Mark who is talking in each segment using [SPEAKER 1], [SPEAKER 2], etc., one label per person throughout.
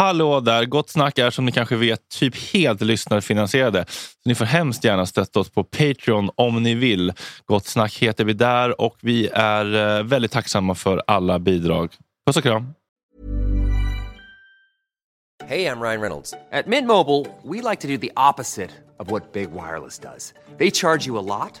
[SPEAKER 1] Hallå där! Gott snack är som ni kanske vet typ helt lyssnarfinansierade. Så ni får hemskt gärna stötta oss på Patreon om ni vill. Gott snack heter vi där och vi är eh, väldigt tacksamma för alla bidrag. Puss och kram!
[SPEAKER 2] Hej, jag Ryan Reynolds. På Mint Mobile, we like to do the opposite of what Big Wireless does. They charge you a lot,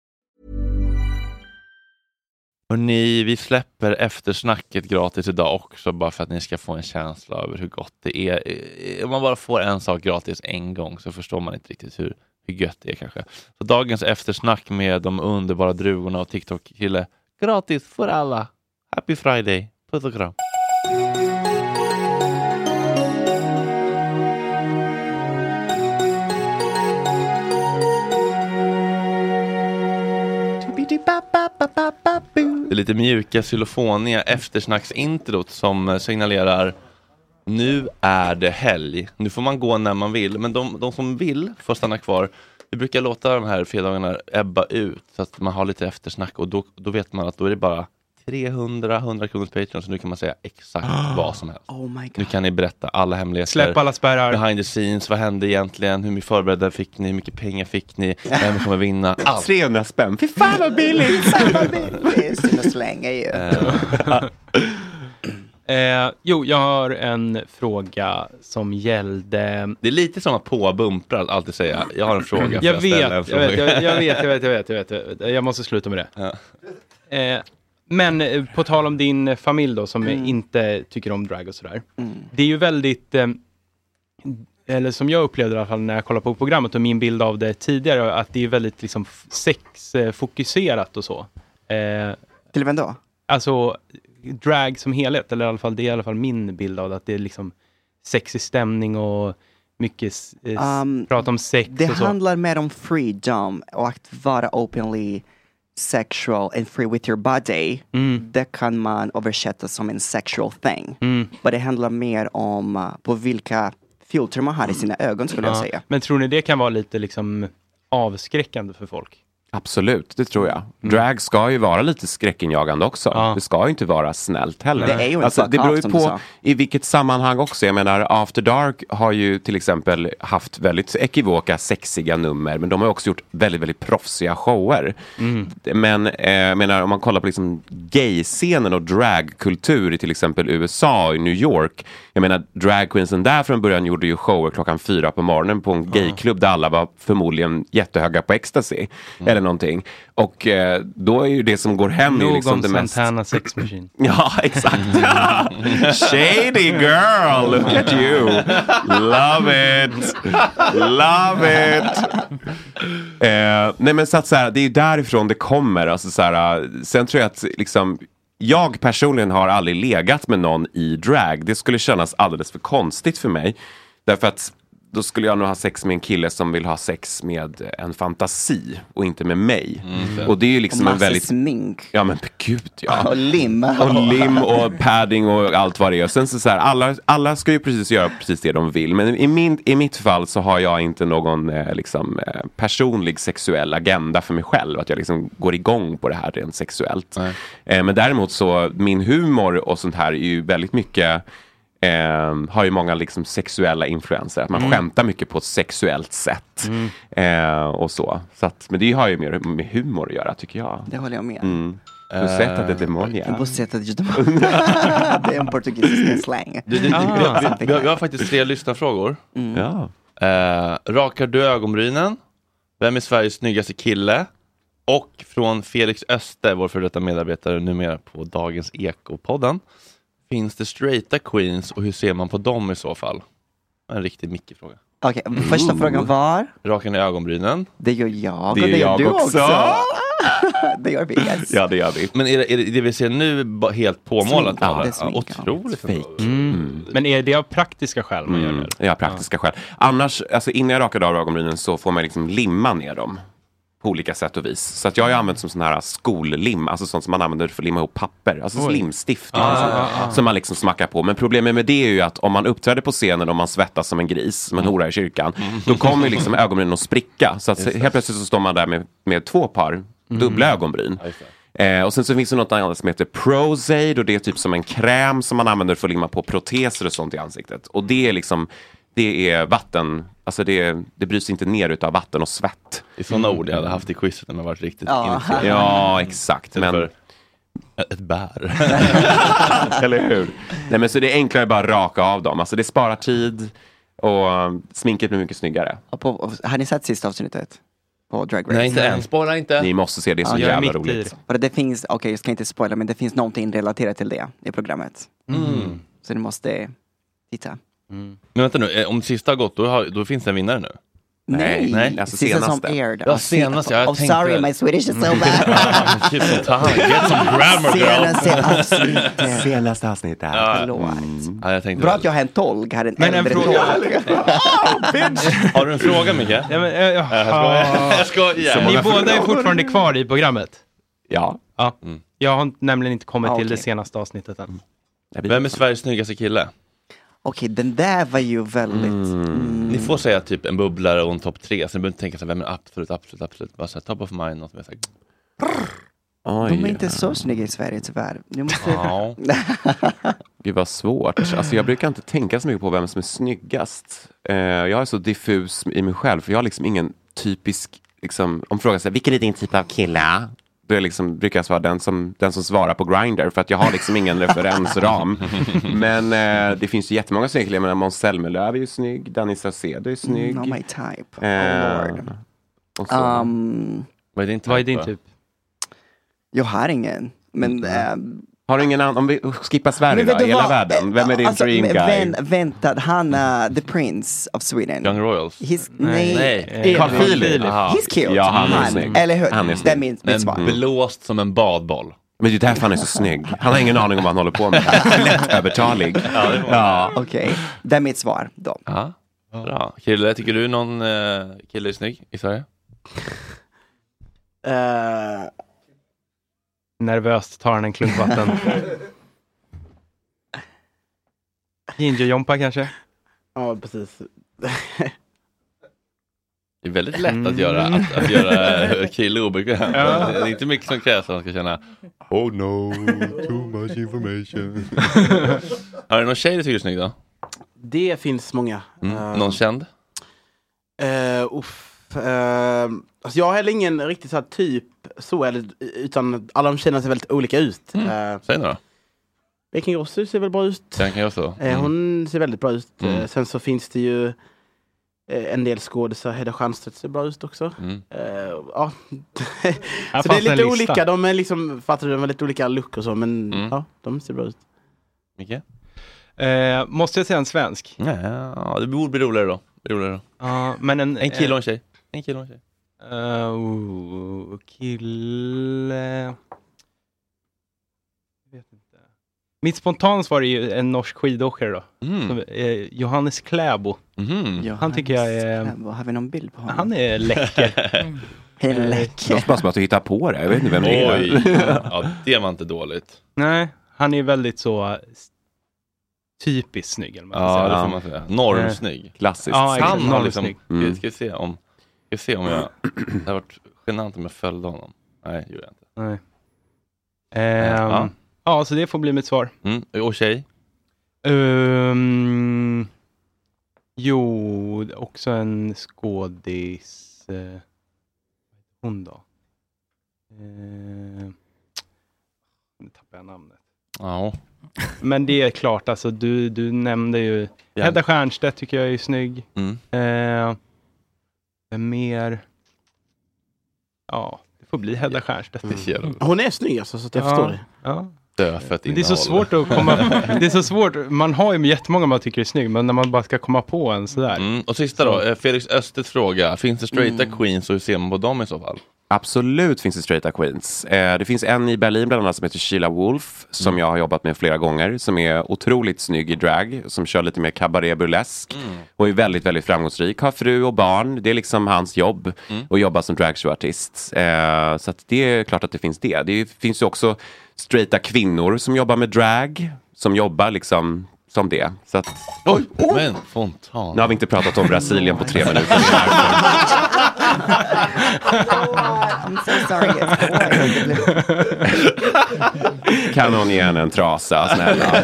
[SPEAKER 1] Hörrni, vi släpper eftersnacket gratis idag också bara för att ni ska få en känsla över hur gott det är. Eh, om man bara får en sak gratis en gång så förstår man inte riktigt hur, hur gött det är kanske. Så dagens eftersnack med de underbara drugorna och TikTok-kille gratis för alla. Happy Friday! Puss och kram! Det lite mjuka xylofoniga eftersnacksintrot som eh, signalerar nu är det helg. Nu får man gå när man vill, men de, de som vill får stanna kvar. Vi brukar låta de här fredagarna ebba ut så att man har lite eftersnack och då, då vet man att då är det bara 300, 100 kronors Patreon så nu kan man säga exakt vad som helst.
[SPEAKER 3] Oh my
[SPEAKER 1] Nu kan ni berätta alla hemligheter.
[SPEAKER 4] Släpp alla spärrar.
[SPEAKER 1] Behind the scenes, vad hände egentligen? Hur mycket förberedda fick ni? Hur mycket pengar fick ni? Vem kommer vinna? Allt.
[SPEAKER 5] 300 spänn, fy fan vad billigt!
[SPEAKER 3] Det är synd att slänga ju.
[SPEAKER 4] Eh, jo, jag har en fråga som gällde...
[SPEAKER 1] Det är lite som att på bumprar alltid säga, jag har en fråga.
[SPEAKER 4] Jag vet, jag vet, jag, jag vet, jag vet, jag vet, jag vet, jag vet. Jag måste sluta med det.
[SPEAKER 1] Ja.
[SPEAKER 4] Eh, men eh, på tal om din familj då, som
[SPEAKER 3] Mm.
[SPEAKER 4] inte tycker om drag och sådär. Det är ju väldigt, eh, eller som jag upplevde i alla fall när jag kollade på programmet och min bild av det tidigare, att det är väldigt liksom sexfokuserat och så. Eh,
[SPEAKER 3] Till vem då?
[SPEAKER 4] alltså drag som helhet, eller i alla fall det är i alla fall min bild av det, att det är liksom sexig stämning och mycket eh,
[SPEAKER 3] Um,
[SPEAKER 4] prat om sex
[SPEAKER 3] Det handlar mer om freedom och att vara openly sexual and free with your body.
[SPEAKER 4] Mm.
[SPEAKER 3] Det kan man översätta som en sexual thing.
[SPEAKER 4] Mm.
[SPEAKER 3] Men det handlar mer om uh, på vilka filter man har i sina ögon skulle jag
[SPEAKER 4] Ja.
[SPEAKER 3] säga.
[SPEAKER 4] Men tror ni det kan vara lite liksom avskräckande för folk?
[SPEAKER 5] Absolut, det tror jag. Drag ska ju vara lite skräckinjagande också.
[SPEAKER 4] Ja.
[SPEAKER 5] Det ska ju inte vara snällt heller.
[SPEAKER 3] Det är ju
[SPEAKER 5] alltså, det beror ju på i vilket sammanhang också. Jag menar, After Dark har ju till exempel haft väldigt ekivoka, sexiga nummer, men de har också gjort väldigt, väldigt proffsiga shower. Men eh, menar, om man kollar på liksom gay-scenen och dragkultur i till exempel USA och i New York. Jag menar, dragqueensen där från början gjorde ju shower klockan fyra på morgonen på en gayklubb där alla var förmodligen jättehöga på ecstasy. Eller någonting. Och eh, då är ju det som går hem ju liksom
[SPEAKER 4] Någon
[SPEAKER 5] det mest...
[SPEAKER 4] Santana sex machine.
[SPEAKER 5] Ja, exakt. Shady girl, look at you. Love it. Love it. Eh, nej men så att så här, det är ju därifrån det kommer. Alltså, så här, sen tror jag att liksom jag personligen har aldrig legat med någon i drag. Det skulle kännas alldeles för konstigt för mig. Därför att då skulle jag nog ha sex med en kille som vill ha sex med en fantasi och inte med mig. Och det är ju
[SPEAKER 3] Och
[SPEAKER 5] liksom en väldigt...
[SPEAKER 3] smink.
[SPEAKER 5] Ja men gud ja.
[SPEAKER 3] Och lim.
[SPEAKER 5] Och lim och padding och allt vad det är. Sen så, så här, alla, alla ska ju precis göra precis det de vill. Men i, min, i mitt fall så har jag inte någon eh, liksom, eh, personlig sexuell agenda för mig själv. Att jag liksom går igång på det här rent sexuellt. Eh, men däremot så min humor och sånt här är ju väldigt mycket Eh, har ju många liksom sexuella influenser. Att man
[SPEAKER 4] Mm.
[SPEAKER 5] skämtar mycket på ett sexuellt sätt. Eh, och så. så att, men det har ju mer med humor att göra tycker jag.
[SPEAKER 3] Det håller jag med.
[SPEAKER 5] Mm. Buceta de demonia.
[SPEAKER 3] Buceta de demonia. det är en portugisisk slang.
[SPEAKER 1] Du, du, du,
[SPEAKER 4] Ah.
[SPEAKER 1] vi, vi, vi, har, vi har faktiskt tre lyssnarfrågor.
[SPEAKER 5] Ja.
[SPEAKER 1] Eh, rakar du ögonbrynen? Vem är Sveriges snyggaste kille? Och från Felix Öster, vår före detta medarbetare numera på Dagens Eko-podden. Finns det straighta queens och hur ser man på dem i så fall? En riktig Micke-fråga.
[SPEAKER 3] Okej, första frågan var?
[SPEAKER 1] Rakar ni ögonbrynen?
[SPEAKER 3] Det gör jag
[SPEAKER 5] Det
[SPEAKER 3] och
[SPEAKER 5] gör
[SPEAKER 3] det gör
[SPEAKER 5] jag
[SPEAKER 3] du
[SPEAKER 5] också.
[SPEAKER 3] också. det gör vi, yes.
[SPEAKER 5] Ja, det gör vi.
[SPEAKER 1] Men är det, är det, det vi ser nu helt påmålat?
[SPEAKER 3] Smink, ja, det är smink, ja.
[SPEAKER 1] otroligt.
[SPEAKER 5] Fake.
[SPEAKER 4] Mm. Men är det av praktiska skäl man gör
[SPEAKER 5] Mm.
[SPEAKER 4] det?
[SPEAKER 5] Ja, praktiska skäl. Annars, alltså innan jag rakade av ögonbrynen så får man liksom limma ner dem. På olika sätt och vis. Så att jag har ju använt som sån här skollim, alltså sånt som man använder för att limma ihop papper. Alltså
[SPEAKER 4] Oj.
[SPEAKER 5] limstift. liksom, Som man liksom smackar på. Men problemet med det är ju att om man uppträder på scenen och man svettas som en gris, som en hora i kyrkan, då kommer liksom ögonbrynen att spricka. Så att helt plötsligt så står man där med, med två par dubbla ögonbryn. Eh, och sen så finns det något annat som heter Prozaid och det är typ som en kräm som man använder för att limma på proteser och sånt i ansiktet. Och det är liksom, det är vatten, alltså det, det bryts inte ner utav vatten och svett.
[SPEAKER 1] Det är sådana ord jag hade haft i quizet när man varit riktigt
[SPEAKER 3] Ja.
[SPEAKER 5] Ja, exakt.
[SPEAKER 1] Men... Ett bär.
[SPEAKER 5] eller hur? Nej men så det är enklare bara att raka av dem. Alltså det sparar tid och um, sminket blir mycket snyggare.
[SPEAKER 3] Och på, har ni sett sista avsnittet? På Drag Race?
[SPEAKER 1] Nej, inte än. Spara inte.
[SPEAKER 5] Ni måste se, det är så
[SPEAKER 4] jag är
[SPEAKER 5] jävla roligt.
[SPEAKER 4] det.
[SPEAKER 3] För det finns, okej jag ska inte spoila men det finns någonting relaterat till det i programmet.
[SPEAKER 1] Mm.
[SPEAKER 3] Så ni måste titta.
[SPEAKER 1] Men vänta nu, eh, om sista har gått, då, har, då finns det en vinnare nu.
[SPEAKER 5] Nej, nej, alltså
[SPEAKER 3] Season som
[SPEAKER 5] senaste.
[SPEAKER 3] aired.
[SPEAKER 1] Ja, senaste, ja, jag
[SPEAKER 3] oh,
[SPEAKER 1] tänkte
[SPEAKER 3] sorry, my Swedish is so bad.
[SPEAKER 1] Keep some time, get some grammar girl.
[SPEAKER 3] Senaste avsnittet.
[SPEAKER 5] Senaste avsnittet.
[SPEAKER 1] Ja,
[SPEAKER 3] Förlåt.
[SPEAKER 1] ja, jag tänkte
[SPEAKER 3] Bra
[SPEAKER 1] väl.
[SPEAKER 3] att jag har en tolk, här en
[SPEAKER 4] Men en
[SPEAKER 3] äldre
[SPEAKER 4] fråga.
[SPEAKER 3] tolk.
[SPEAKER 1] Har du en fråga Micke?
[SPEAKER 4] Ja, men, eh, jaha.
[SPEAKER 1] Jag skojar.
[SPEAKER 4] Ni båda är fortfarande kvar i programmet?
[SPEAKER 5] Ja.
[SPEAKER 4] Ja. Jag har nämligen inte kommit
[SPEAKER 3] Ah,
[SPEAKER 4] till det senaste avsnittet än.
[SPEAKER 1] Vem är Sveriges snyggaste kille?
[SPEAKER 3] Okej, den där var ju väldigt... Mm.
[SPEAKER 1] Ni får säga typ en bubblare och en topp tre, så ni behöver inte tänka så här, vem är absolut, absolut, absolut. Bara såhär, top of mind, något som är såhär,
[SPEAKER 5] Oj.
[SPEAKER 3] De är inte så snygga i Sverige tyvärr. Jag måste...
[SPEAKER 1] ja.
[SPEAKER 5] Gud vad svårt. Alltså, jag brukar inte tänka så mycket på vem som är snyggast. Eh, jag är så diffus i mig själv, för jag har liksom ingen typisk, liksom, om frågan säger vilken är din typ av kille? Då är liksom, brukar jag svara den som, den som svarar på Grindr för att jag har liksom ingen referensram. Men eh, det finns ju jättemånga snygga killar. Jag menar Måns Zelmerlöw är ju snygg, Danny Saucedo är snygg.
[SPEAKER 3] Not my type.
[SPEAKER 5] Eh,
[SPEAKER 3] Oh, Lord.
[SPEAKER 5] och så.
[SPEAKER 3] Um,
[SPEAKER 1] Vad är din typ?
[SPEAKER 4] Vad är din
[SPEAKER 1] då?
[SPEAKER 4] typ?
[SPEAKER 3] jag har ingen. Men... ehm,
[SPEAKER 5] Har du ingen annan, om vi skippar Sverige
[SPEAKER 3] men
[SPEAKER 5] då, hela
[SPEAKER 3] vad?
[SPEAKER 5] världen. Vem är din
[SPEAKER 3] Alltså,
[SPEAKER 5] dream guy?
[SPEAKER 3] Vän, vänta, han är the prince of Sweden.
[SPEAKER 1] Young Royals?
[SPEAKER 3] He's, nej.
[SPEAKER 1] Nej.
[SPEAKER 4] Eh,
[SPEAKER 5] Carl Philip.
[SPEAKER 3] He's cute.
[SPEAKER 5] Ja, han är snygg.
[SPEAKER 3] Eller hur?
[SPEAKER 5] Han är
[SPEAKER 3] det
[SPEAKER 5] snygg.
[SPEAKER 3] är min, mitt
[SPEAKER 1] Men
[SPEAKER 3] svar.
[SPEAKER 1] blåst som en badboll.
[SPEAKER 5] Men det är därför han är så snygg. Han har ingen aning om vad han håller på med. Lättövertalig. Ja.
[SPEAKER 3] Okej, det är mitt svar då.
[SPEAKER 1] Ja. Bra. Kille, tycker du någon eh, kille är snygg i Sverige?
[SPEAKER 6] Eh,
[SPEAKER 4] Nervöst tar han en klunk vatten. Ginger-Jompa kanske?
[SPEAKER 6] ja, precis.
[SPEAKER 1] Det är väldigt lätt att göra, att, att göra kille obekväm. Det är inte mycket som krävs för att man ska känna Oh no, too much information. Har du någon tjej du tycker är snygg då?
[SPEAKER 6] Det finns många.
[SPEAKER 1] Mm.
[SPEAKER 6] Eh,
[SPEAKER 1] Någon känd?
[SPEAKER 6] eh, uff, eh, alltså jag har heller ingen riktigt så här typ så, eller, utan alla de tjejerna ser väldigt olika ut.
[SPEAKER 1] Mm.
[SPEAKER 6] Eh,
[SPEAKER 1] Säg nu då.
[SPEAKER 6] Becky Grossi ser väl bra ut.
[SPEAKER 1] Den kan jag så.
[SPEAKER 6] Eh,
[SPEAKER 1] Mm.
[SPEAKER 6] Hon ser väldigt bra ut.
[SPEAKER 1] Mm.
[SPEAKER 6] Eh, sen så finns det ju eh, en del skådisar, Hedda Stiernstedt ser bra ut också.
[SPEAKER 1] Mm.
[SPEAKER 6] Ja. Så det är lite olika, de är liksom, fattar du, de har lite olika look och så, men
[SPEAKER 1] Mm.
[SPEAKER 6] ja, de ser bra ut.
[SPEAKER 1] Micke?
[SPEAKER 4] Måste jag säga en svensk?
[SPEAKER 1] Ja, det borde bli roligare då. Roligare då.
[SPEAKER 4] Men en,
[SPEAKER 1] En kille och en tjej. En kille och en tjej.
[SPEAKER 4] Uh, oh, kille... Jag vet inte. Mitt spontansvar är ju en norsk skidåkare då.
[SPEAKER 1] Mm.
[SPEAKER 4] Som, eh, Johannes Kläbo.
[SPEAKER 1] Mhm.
[SPEAKER 4] Han tycker jag är-
[SPEAKER 3] Vad Har vi någon bild på honom?
[SPEAKER 4] Han är läcker.
[SPEAKER 3] Helt
[SPEAKER 5] Det
[SPEAKER 3] läcker.
[SPEAKER 5] låter bara som att du hittar på det. Jag vet inte vem det är.
[SPEAKER 1] Oj, ja, det var inte dåligt.
[SPEAKER 4] Nej, han är väldigt så eh, typiskt snygg. Eller man
[SPEAKER 1] Ja,
[SPEAKER 4] säger.
[SPEAKER 1] det får man säga. Normsnygg.
[SPEAKER 5] Klassiskt.
[SPEAKER 4] Ja.
[SPEAKER 1] Han har liksom.
[SPEAKER 5] Mm.
[SPEAKER 1] ska, vi se om, ska se om jag, det hade varit genant om jag följde honom. Nej, det gjorde jag inte.
[SPEAKER 4] Nej. Ehm,
[SPEAKER 1] Ja.
[SPEAKER 4] ja. så det får bli mitt svar.
[SPEAKER 1] Mm. Och tjej?
[SPEAKER 4] Um, jo, också en skådis. Uh, hon då? Uh, nu tappar jag namnet.
[SPEAKER 1] Ja.
[SPEAKER 4] Men det är klart, alltså du, du nämnde ju. Hedda Stiernstedt tycker jag är snygg.
[SPEAKER 1] Mm.
[SPEAKER 4] Uh, vem mer? Ja, det får bli Hedda Stiernstedt.
[SPEAKER 1] Jävla
[SPEAKER 6] Hon är snygg alltså, så att jag
[SPEAKER 4] Ja.
[SPEAKER 6] förstår det.
[SPEAKER 4] Ja. Det är så svårt att komma Det är så svårt. Man har ju jättemånga man tycker är snygg, men när man bara ska komma på en sådär.
[SPEAKER 1] Mm. Och sista då, eh, Felix Östers fråga. Finns det straighta queens och hur ser man på dem i så fall?
[SPEAKER 5] Absolut finns det straighta queens. Eh, det finns en i Berlin bland annat som heter Sheila Wolf som jag har jobbat med flera gånger. Som är otroligt snygg i drag. Som kör lite mer cabaret burlesk. Och är väldigt, väldigt framgångsrik. Har fru och barn. Det är liksom hans jobb. Att jobba som dragshowartist. Eh, så det är klart att det finns det. Det finns ju också straighta kvinnor som jobbar med drag. Som jobbar liksom som det. Så att,
[SPEAKER 1] Oj, men fontan.
[SPEAKER 5] nu har vi inte pratat om Brasilien på tre minuter.
[SPEAKER 3] I'm so sorry.
[SPEAKER 5] Kan hon ge henne en trasa, snälla?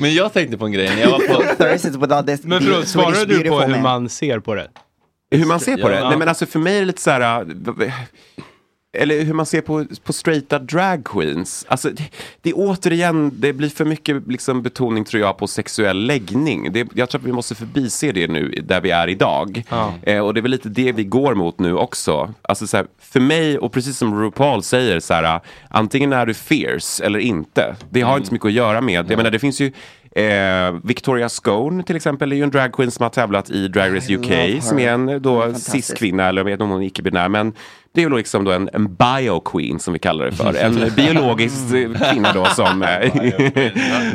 [SPEAKER 1] Men jag tänkte på en grej när jag var på...
[SPEAKER 4] Men förlåt, svarar du på hur man ser på det?
[SPEAKER 5] Hur man ser på det?
[SPEAKER 1] Ja.
[SPEAKER 5] Nej men alltså för mig är det lite så här... Eller hur man ser på, på straighta drag queens. Alltså det, det är återigen, det blir för mycket liksom betoning tror jag på sexuell läggning. Det, jag tror att vi måste förbise det nu där vi är idag. Eh, och det är väl lite det vi går mot nu också. Alltså så här, för mig, och precis som RuPaul säger, så här, antingen är du fierce eller inte. Det har inte så mycket att göra med, jag menar det finns ju Eh, Victoria Scone till exempel är ju en dragqueen som har tävlat i Drag Race
[SPEAKER 3] I.
[SPEAKER 5] UK som är en då cis-kvinna eller jag vet inte om hon är icke-binär men det är ju liksom då en, en bio-queen som vi kallar det för. En biologisk kvinna då som, eh,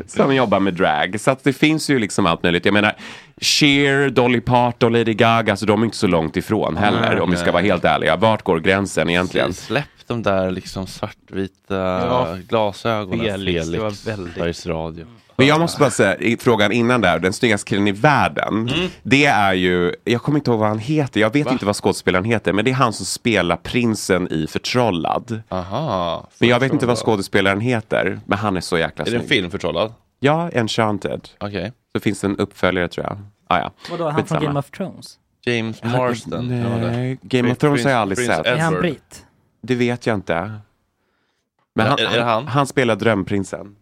[SPEAKER 5] som jobbar med drag. Så att det finns ju liksom allt möjligt. Jag menar Cher, Dolly Parton, Lady Gaga, alltså de är inte så långt ifrån heller om vi ska vara helt ärliga. Vart går gränsen egentligen?
[SPEAKER 1] Släpp de där liksom svartvita
[SPEAKER 4] Ja,
[SPEAKER 1] glasögonen.
[SPEAKER 4] Felix, det var väldigt-
[SPEAKER 1] Sveriges Radio.
[SPEAKER 5] Men jag måste bara säga, i frågan innan där, den snyggaste killen i världen. Det är ju, jag kommer inte ihåg vad han heter, jag vet inte vad skådespelaren heter, men det är han som spelar prinsen i Förtrollad.
[SPEAKER 1] Aha.
[SPEAKER 5] Men jag vet inte vad skådespelaren heter, men han är så jäkla
[SPEAKER 1] Är det
[SPEAKER 5] snygg.
[SPEAKER 1] en film förtrollad?
[SPEAKER 5] Ja, Enchanted.
[SPEAKER 1] Okej.
[SPEAKER 5] Så finns det en uppföljare tror jag. Ah, ja.
[SPEAKER 7] Vadå, han från
[SPEAKER 5] Skitsamma.
[SPEAKER 7] Game of Thrones?
[SPEAKER 1] James Marston.
[SPEAKER 5] Nej, Game of Thrones har jag aldrig
[SPEAKER 1] Prince
[SPEAKER 5] sett.
[SPEAKER 7] Är han
[SPEAKER 1] Edward.
[SPEAKER 7] britt?
[SPEAKER 5] Det vet jag inte. Men han,
[SPEAKER 1] är- är han?
[SPEAKER 5] han spelar drömprinsen.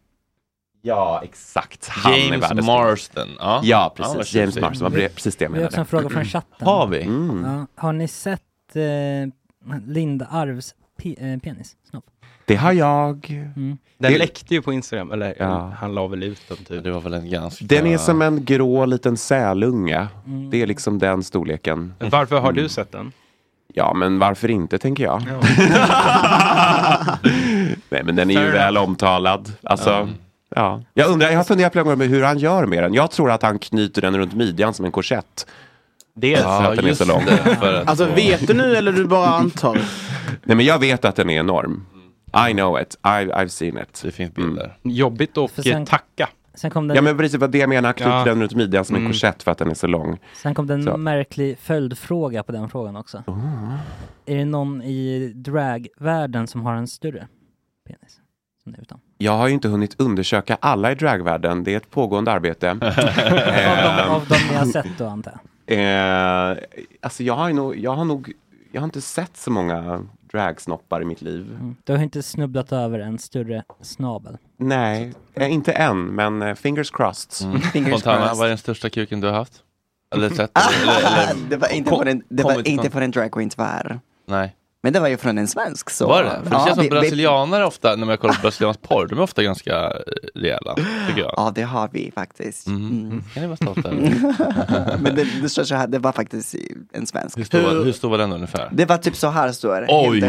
[SPEAKER 5] Ja, exakt. Han är
[SPEAKER 1] James
[SPEAKER 5] världens
[SPEAKER 1] Marston. Ja,
[SPEAKER 5] Ja, precis.
[SPEAKER 1] tjusig.
[SPEAKER 5] James Marston var pre- precis det jag
[SPEAKER 7] Vi har också en
[SPEAKER 5] menade.
[SPEAKER 7] fråga från chatten.
[SPEAKER 1] Har vi?
[SPEAKER 5] Mm.
[SPEAKER 7] Ja, har ni sett eh, Linda Arvs pe- eh, penis? Snopp?
[SPEAKER 5] Det har jag.
[SPEAKER 7] Mm.
[SPEAKER 4] Den
[SPEAKER 5] Det-
[SPEAKER 4] läckte ju på Instagram, eller
[SPEAKER 5] Ja.
[SPEAKER 4] han la väl ut den typ.
[SPEAKER 1] Det var väl en ganska...
[SPEAKER 5] Den är som en grå liten sälunge.
[SPEAKER 7] Mm.
[SPEAKER 5] Det är liksom den storleken.
[SPEAKER 4] Varför har
[SPEAKER 5] Mm.
[SPEAKER 4] du sett den?
[SPEAKER 5] Ja, men varför inte tänker jag. Nej, men den är ju
[SPEAKER 4] Fair
[SPEAKER 5] väl omtalad. Alltså, ja. Jag undrar, jag har funderat flera gånger med hur han gör med den. Jag tror att han knyter den runt midjan som en korsett.
[SPEAKER 4] Dels
[SPEAKER 5] för att den är så lång.
[SPEAKER 1] det,
[SPEAKER 6] Alltså vet du nu eller du bara antar?
[SPEAKER 5] Nej, men jag vet att den är enorm. I know it. I, I've seen it.
[SPEAKER 1] det finns bilder.
[SPEAKER 4] jobbigt att
[SPEAKER 7] sen-
[SPEAKER 4] tacka.
[SPEAKER 7] Sen kom det,
[SPEAKER 5] Ja, men precis vad det jag menar. Knyter
[SPEAKER 4] Ja.
[SPEAKER 5] den runt midjan som en
[SPEAKER 4] Mm.
[SPEAKER 5] korsett för att den är så lång.
[SPEAKER 7] sen kom det en
[SPEAKER 5] Så.
[SPEAKER 7] märklig följdfråga på den frågan också. Är det någon i dragvärlden som har en större penis? Som är utan?
[SPEAKER 5] Jag har ju inte hunnit undersöka alla i dragvärlden. Det är ett pågående arbete.
[SPEAKER 7] Av de,
[SPEAKER 5] Ehm,
[SPEAKER 7] av de ni har sett då antar jag?
[SPEAKER 5] Eh, alltså jag har, nog, jag har nog, jag har inte sett så många dragsnoppar i mitt liv.
[SPEAKER 7] Mm. Du har inte snubblat över en större snabel?
[SPEAKER 5] Nej, eh, inte än, men eh, fingers crossed.
[SPEAKER 1] Mm.
[SPEAKER 3] Fingers
[SPEAKER 1] Fontana,
[SPEAKER 3] crossed.
[SPEAKER 1] vad är den största kuken du har haft? Eller sett? eller, eller,
[SPEAKER 3] det var inte på den, det var
[SPEAKER 1] kommit
[SPEAKER 3] inte
[SPEAKER 1] från-
[SPEAKER 3] på den drag queen tyvärr.
[SPEAKER 1] Nej.
[SPEAKER 3] Men det var ju från en svensk så.
[SPEAKER 1] Var det? För det
[SPEAKER 3] Ja,
[SPEAKER 1] känns som
[SPEAKER 3] vi- vi-
[SPEAKER 1] brasilianare ofta, när man kollar på brasiliansk porr, de är ofta ganska eh, rejäla, tycker jag.
[SPEAKER 3] Ja, det har vi faktiskt.
[SPEAKER 1] Mm.
[SPEAKER 3] Mm.
[SPEAKER 1] Kan ni vara stolta?
[SPEAKER 3] Men det, det största här, det var faktiskt en svensk.
[SPEAKER 1] Hur stor, var- hur stor var den ungefär?
[SPEAKER 3] Det var typ så här stor.
[SPEAKER 1] Oj!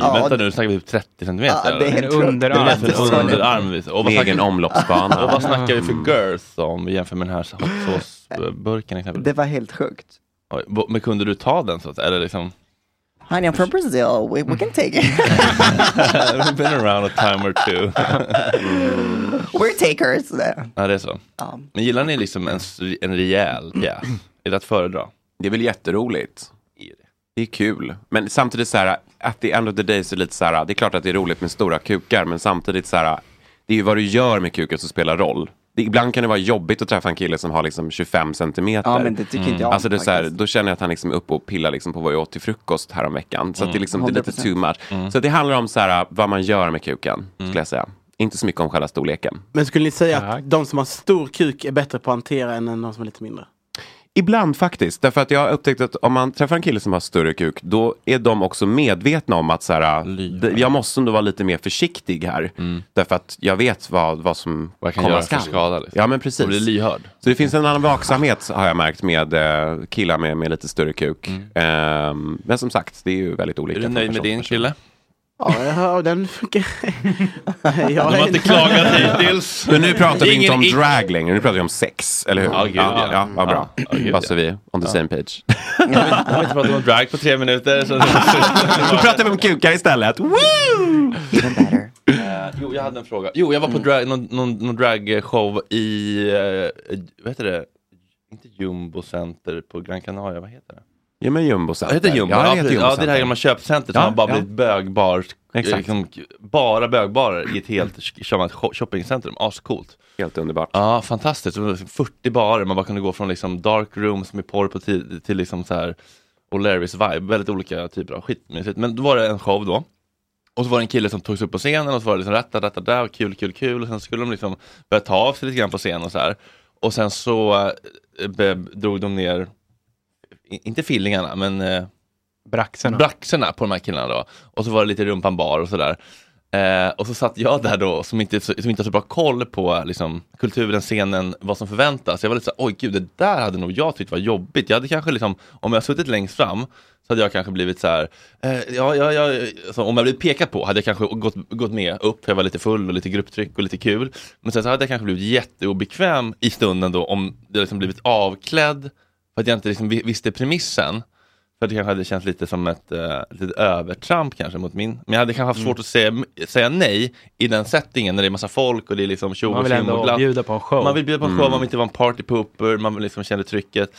[SPEAKER 3] Ja,
[SPEAKER 1] Vänta nu, nu snackar vi typ 30 centimeter
[SPEAKER 3] Ja, det är
[SPEAKER 4] En underarm.
[SPEAKER 1] Det är en underarm. Och vad
[SPEAKER 5] Med egen
[SPEAKER 1] snackar, och
[SPEAKER 5] omloppsbana.
[SPEAKER 1] vad snackar vi för girth om jämfört med den här hot sauce-burken exempelvis?
[SPEAKER 3] Det var helt sjukt.
[SPEAKER 1] Oj, Men kunde du ta den så att Eller liksom?
[SPEAKER 3] Honey, I'm from Brazil. We, we can take it.
[SPEAKER 1] We've been around a time or two.
[SPEAKER 3] We're takers.
[SPEAKER 1] ja, det är så. Men gillar ni liksom en, en rejäl pjäs? Är det att föredra?
[SPEAKER 5] Det är väl jätteroligt. Det är kul. Men samtidigt så här, at the end of the day så är det lite så här, det är klart att det är roligt med stora kukar, men samtidigt så här, det är ju vad du gör med kuken som spelar roll. Det, ibland kan det vara jobbigt att träffa en kille som har liksom 25 centimeter.
[SPEAKER 3] ja, men det tycker inte jag om
[SPEAKER 5] Alltså det är så här, då känner jag att han liksom är uppe och pillar liksom på vad jag åt till frukost häromveckan. Så att det, är liksom, det är lite
[SPEAKER 3] 100%.
[SPEAKER 5] too much. Så att det handlar om så här, vad man gör med kuken, skulle jag säga. Inte så mycket om själva storleken.
[SPEAKER 6] Men skulle ni säga att de som har stor kuk är bättre på att hantera än de som är lite mindre?
[SPEAKER 5] Ibland faktiskt. Därför att jag har upptäckt att om man träffar en kille som har större kuk, då är de också medvetna om att så här, d- jag måste nog vara lite mer försiktig här. Därför att jag vet vad, vad som
[SPEAKER 1] Mm. Vad kan
[SPEAKER 5] komma skall.
[SPEAKER 1] skada, liksom.
[SPEAKER 5] Ja men precis.
[SPEAKER 1] Och bli lyhörd.
[SPEAKER 5] Så det finns en annan vaksamhet har jag märkt med eh, killar med, med lite större kuk. Ehm, men som sagt, det är ju väldigt olika.
[SPEAKER 1] Mm. Är du nöjd med
[SPEAKER 5] person
[SPEAKER 1] din
[SPEAKER 5] person.
[SPEAKER 1] kille?
[SPEAKER 6] Ja, den funkar. jag
[SPEAKER 1] De har inte klagat hittills.
[SPEAKER 5] Men nu pratar vi inte om drag längre, nu pratar vi om sex, eller hur?
[SPEAKER 1] Ja, gud,
[SPEAKER 5] ja,
[SPEAKER 1] ja.
[SPEAKER 5] ja, vad bra.
[SPEAKER 1] Ja, gud,
[SPEAKER 5] Bara så
[SPEAKER 1] ja.
[SPEAKER 5] vi är on the same page.
[SPEAKER 1] Jag har inte pratat om drag på tre minuter. Så...
[SPEAKER 5] Nu pratar vi om kukar istället. Woo!
[SPEAKER 3] Even better.
[SPEAKER 1] Eh, jo, jag hade en fråga. Jo, jag var på drag, någon, någon, någon dragshow i, uh, vad heter det? Inte Jumbo Center på Gran Canaria, vad heter det?
[SPEAKER 5] Ja men Jumbo Center.
[SPEAKER 1] heter Jumbo,
[SPEAKER 5] Ja, det heter. Jumbo
[SPEAKER 1] ja, det är det här gamla köpcentret som
[SPEAKER 5] Ja,
[SPEAKER 1] har bara
[SPEAKER 5] ja.
[SPEAKER 1] blivit bögbar,
[SPEAKER 5] Exakt.
[SPEAKER 1] liksom, bara bögbarer i ett helt sh- shoppingcentrum, ascoolt.
[SPEAKER 5] Helt underbart.
[SPEAKER 1] Ja, fantastiskt. Det var liksom 40 barer, man bara kunde gå från liksom dark rooms med porr på till, till liksom så här O'Larrys vibe, väldigt olika typer av skitmysigt. Men då var det en show då. Och så var det en kille som togs upp på scenen och så var det liksom rätta, rätta, där och kul, kul, kul. Och sen skulle de liksom börja ta av sig lite grann på scen och så här. Och sen så eh, drog de ner, inte fillingarna, men eh,
[SPEAKER 4] Braxerna.
[SPEAKER 1] braxerna på de här killarna då. Och så var det lite rumpan bar och sådär. Eh, och så satt jag där då som inte, som inte har så bra koll på liksom, kulturen, scenen, vad som förväntas. Jag var lite så oj gud, det där hade nog jag tyckt var jobbigt. Jag hade kanske liksom, om jag suttit längst fram så hade jag kanske blivit så här, eh, ja, ja, ja, alltså, om jag blivit pekat på hade jag kanske gått, gått med upp, för jag var lite full och lite grupptryck och lite kul. Men sen så hade jag kanske blivit jätteobekväm i stunden då om det liksom blivit avklädd, för att jag inte liksom vi- visste premissen. För att det kanske hade känts lite som ett uh, litet övertramp kanske mot min. Men jag hade kanske haft svårt att säga, säga nej i den settingen när det är massa folk och det är liksom tjo
[SPEAKER 4] Man vill ändå
[SPEAKER 1] glatt.
[SPEAKER 4] bjuda på en show.
[SPEAKER 1] Man vill bjuda på en show, man vill inte vara en partypooper, man vill liksom känna trycket.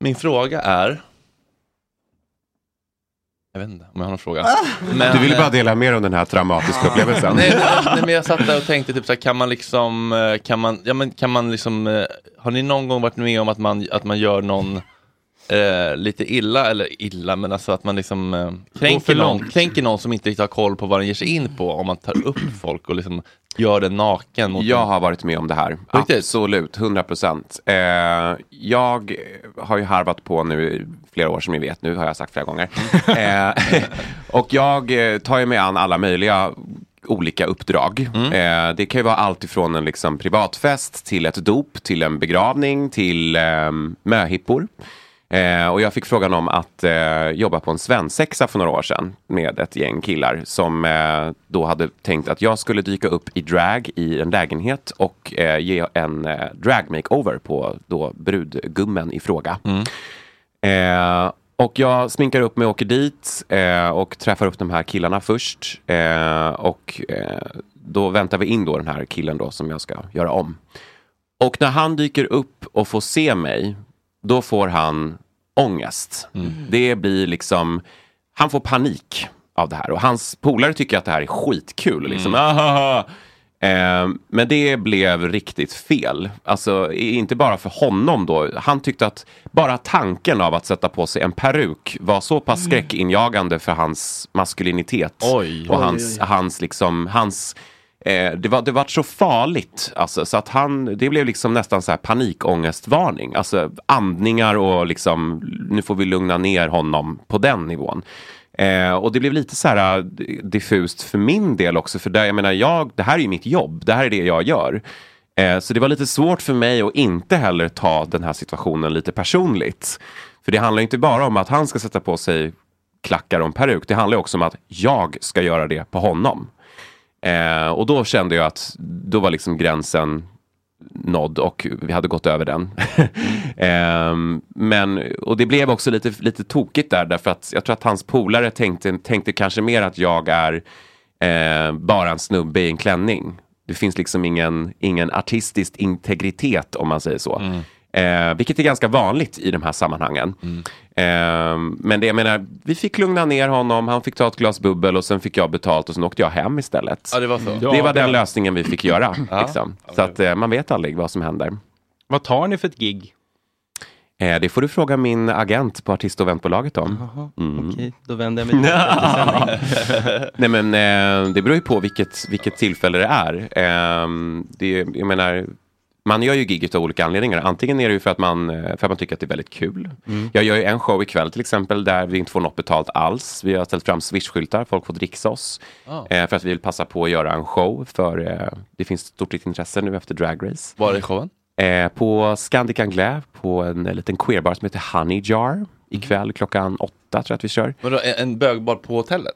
[SPEAKER 1] Min fråga är jag vet inte om jag har någon fråga. Men,
[SPEAKER 5] Du ville bara dela mer om den här traumatiska upplevelsen.
[SPEAKER 1] Nej, nej, nej, men jag satt där och tänkte typ så här, kan man liksom, eh, kan man, ja men kan man liksom, eh, har ni någon gång varit med om att man, att man gör någon eh, lite illa, eller illa, men alltså att man liksom eh, kränker, någon, kränker någon som inte riktigt har koll på vad den ger sig in på, om man tar upp folk och liksom gör det naken mot
[SPEAKER 5] Jag
[SPEAKER 1] en-
[SPEAKER 5] har varit med om det här.
[SPEAKER 1] Riktigt?
[SPEAKER 5] Absolut, 100 procent. Eh, jag har ju harvat på nu i flera år som ni vet. Nu har jag sagt flera gånger. eh, och jag eh, tar ju mig an alla möjliga olika uppdrag. Eh, det kan ju vara allt ifrån en liksom, privatfest till ett dop, till en begravning, till eh, möhippor. Eh, och jag fick frågan om att eh, jobba på en svensexa för några år sedan med ett gäng killar som eh, då hade tänkt att jag skulle dyka upp i drag i en lägenhet och eh, ge en eh, drag makeover på då brudgummen i fråga. Eh, och jag sminkar upp mig och åker dit eh, och träffar upp de här killarna först. Och då väntar vi in då den här killen då som jag ska göra om. Och när han dyker upp och får se mig, då får han ångest. Det blir liksom, han får panik av det här. Och hans polare tycker att det här är skitkul. Liksom, "Ahaha." Eh, men det blev riktigt fel. Alltså inte bara för honom då. Han tyckte att bara tanken av att sätta på sig en peruk var så pass skräckinjagande för hans maskulinitet.
[SPEAKER 1] Oj.
[SPEAKER 5] och
[SPEAKER 1] Oj,
[SPEAKER 5] hans, hans liksom, hans Eh, det, var, det var så farligt, alltså, så att han, det blev liksom nästan så här panikångestvarning. Alltså andningar och liksom, nu får vi lugna ner honom på den nivån. Eh, och det blev lite så här eh, diffust för min del också, för där, jag menar, jag, det här är ju mitt jobb, det här är det jag gör. Eh, så det var lite svårt för mig att inte heller ta den här situationen lite personligt. För det handlar inte bara om att han ska sätta på sig klackar och en peruk, det handlar också om att jag ska göra det på honom. Eh, och då kände jag att då var liksom gränsen nådd och vi hade gått över den. eh, men, och det blev också lite, lite tokigt där därför att jag tror att hans polare tänkte, tänkte kanske mer att jag är eh, bara en snubbe i en klänning. Det finns liksom ingen, ingen artistisk integritet om man säger så. Mm. Eh, vilket är ganska vanligt i de här sammanhangen. Eh, men det jag menar, vi fick lugna ner honom, han fick ta ett glas bubbel och sen fick jag betalt och sen åkte jag hem istället.
[SPEAKER 1] Ja, det var så.
[SPEAKER 5] det var den lösningen vi fick göra. liksom. Så att eh, man vet aldrig vad som händer.
[SPEAKER 4] Vad tar ni för ett gig?
[SPEAKER 5] Eh, det får du fråga min agent på artist och eventbolaget om. Mm.
[SPEAKER 4] Okej, då vänder jag mig till.
[SPEAKER 5] Nej men eh, det beror ju på vilket, vilket tillfälle det är. Eh, det, jag menar, Man gör ju gig av olika anledningar. Antingen är det ju för att man, eh, för att man tycker att det är väldigt kul. Jag gör ju en show ikväll till exempel där vi inte får något betalt alls. Vi har ställt fram swishskyltar, folk får dricksa oss.
[SPEAKER 1] Ah.
[SPEAKER 5] Eh, för att vi vill passa på att göra en show. För eh, det finns stort intresse nu efter Drag Race.
[SPEAKER 1] Var är showen?
[SPEAKER 5] Eh, på Scandic Anglais på en, eh, liten queerbar som heter Honey Jar. Ikväll klockan åtta tror jag att vi kör.
[SPEAKER 1] Vadå, en, en bögbar på hotellet?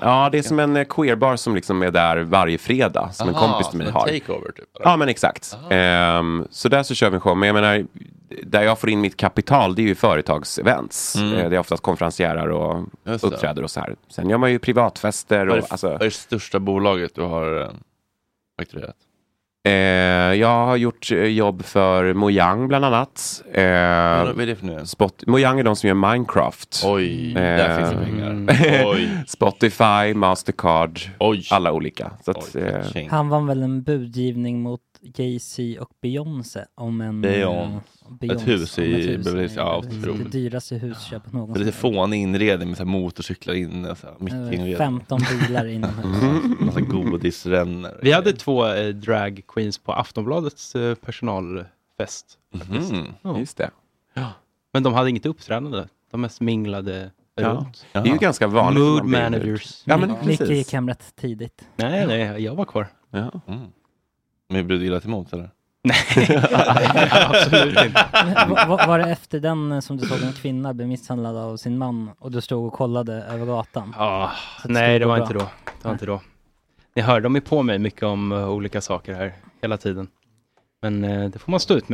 [SPEAKER 5] Ja, det är som en eh, queerbar som liksom är där varje fredag. Som en
[SPEAKER 1] Aha,
[SPEAKER 5] kompis till mig
[SPEAKER 1] en
[SPEAKER 5] har.
[SPEAKER 1] takeover typ? eller?
[SPEAKER 5] Ja, men exakt. Ehm, så där så kör vi en show. Men jag menar, där jag får in mitt kapital, det är ju företagsevents.
[SPEAKER 1] Mm.
[SPEAKER 5] Eh, det är oftast konferencierer och uppträder och så här. Sen gör man ju privatfester.
[SPEAKER 1] Vad är
[SPEAKER 5] Och, alltså,
[SPEAKER 1] vad är det största bolaget du har eh, fakturerat?
[SPEAKER 5] Eh, jag har gjort eh, jobb för Mojang bland annat. Eh,
[SPEAKER 1] Vad är det för nu?
[SPEAKER 5] Spot- Mojang är de som gör Minecraft.
[SPEAKER 1] Oj,
[SPEAKER 5] Eh,
[SPEAKER 1] där finns det pengar. Oj,
[SPEAKER 5] Spotify, Mastercard,
[SPEAKER 1] oj.
[SPEAKER 5] alla olika. Så att,
[SPEAKER 1] Oj,
[SPEAKER 5] eh.
[SPEAKER 7] Han vann väl en budgivning mot Jay-Z och Beyoncé om en...
[SPEAKER 1] Beyoncé.
[SPEAKER 7] Beyoncé,
[SPEAKER 1] Ett hus i
[SPEAKER 7] hus
[SPEAKER 1] Beverly Hills. Ja,
[SPEAKER 7] Hills.
[SPEAKER 1] otroligt.
[SPEAKER 7] Det dyraste husköpet någonsin.
[SPEAKER 1] lite fånig inredning med så här motorcyklar inne. Så här, mitt i
[SPEAKER 7] Eh,
[SPEAKER 1] inredningen.
[SPEAKER 7] 15 bilar inomhus.
[SPEAKER 1] Massa godisrännor.
[SPEAKER 4] Vi hade två eh, drag queens på Aftonbladets eh, personalfest.
[SPEAKER 1] Mhm.
[SPEAKER 4] Ja.
[SPEAKER 5] just det.
[SPEAKER 4] Men de hade inget uppträdande. De mest minglade
[SPEAKER 5] Ja.
[SPEAKER 4] runt.
[SPEAKER 5] Det är ju ganska vanligt.
[SPEAKER 4] Mood managers.
[SPEAKER 5] Ja, men
[SPEAKER 7] Micke gick hem rätt tidigt.
[SPEAKER 4] Nej, nej, jag var kvar.
[SPEAKER 5] Ja.
[SPEAKER 1] Mm. Men blev du illa till mots eller?
[SPEAKER 4] Absolut inte.
[SPEAKER 7] Men va- va- Var det efter den eh, som du såg en kvinna bli misshandlad av sin man och du stod och kollade över gatan?
[SPEAKER 4] Ah,
[SPEAKER 7] Så det
[SPEAKER 4] nej,
[SPEAKER 7] skulle
[SPEAKER 4] det
[SPEAKER 7] gå
[SPEAKER 4] var
[SPEAKER 7] bra.
[SPEAKER 4] inte då. Det var inte då. Ni hör, de är på mig mycket om eh, olika saker här hela tiden. Men eh, det får man stå ut med.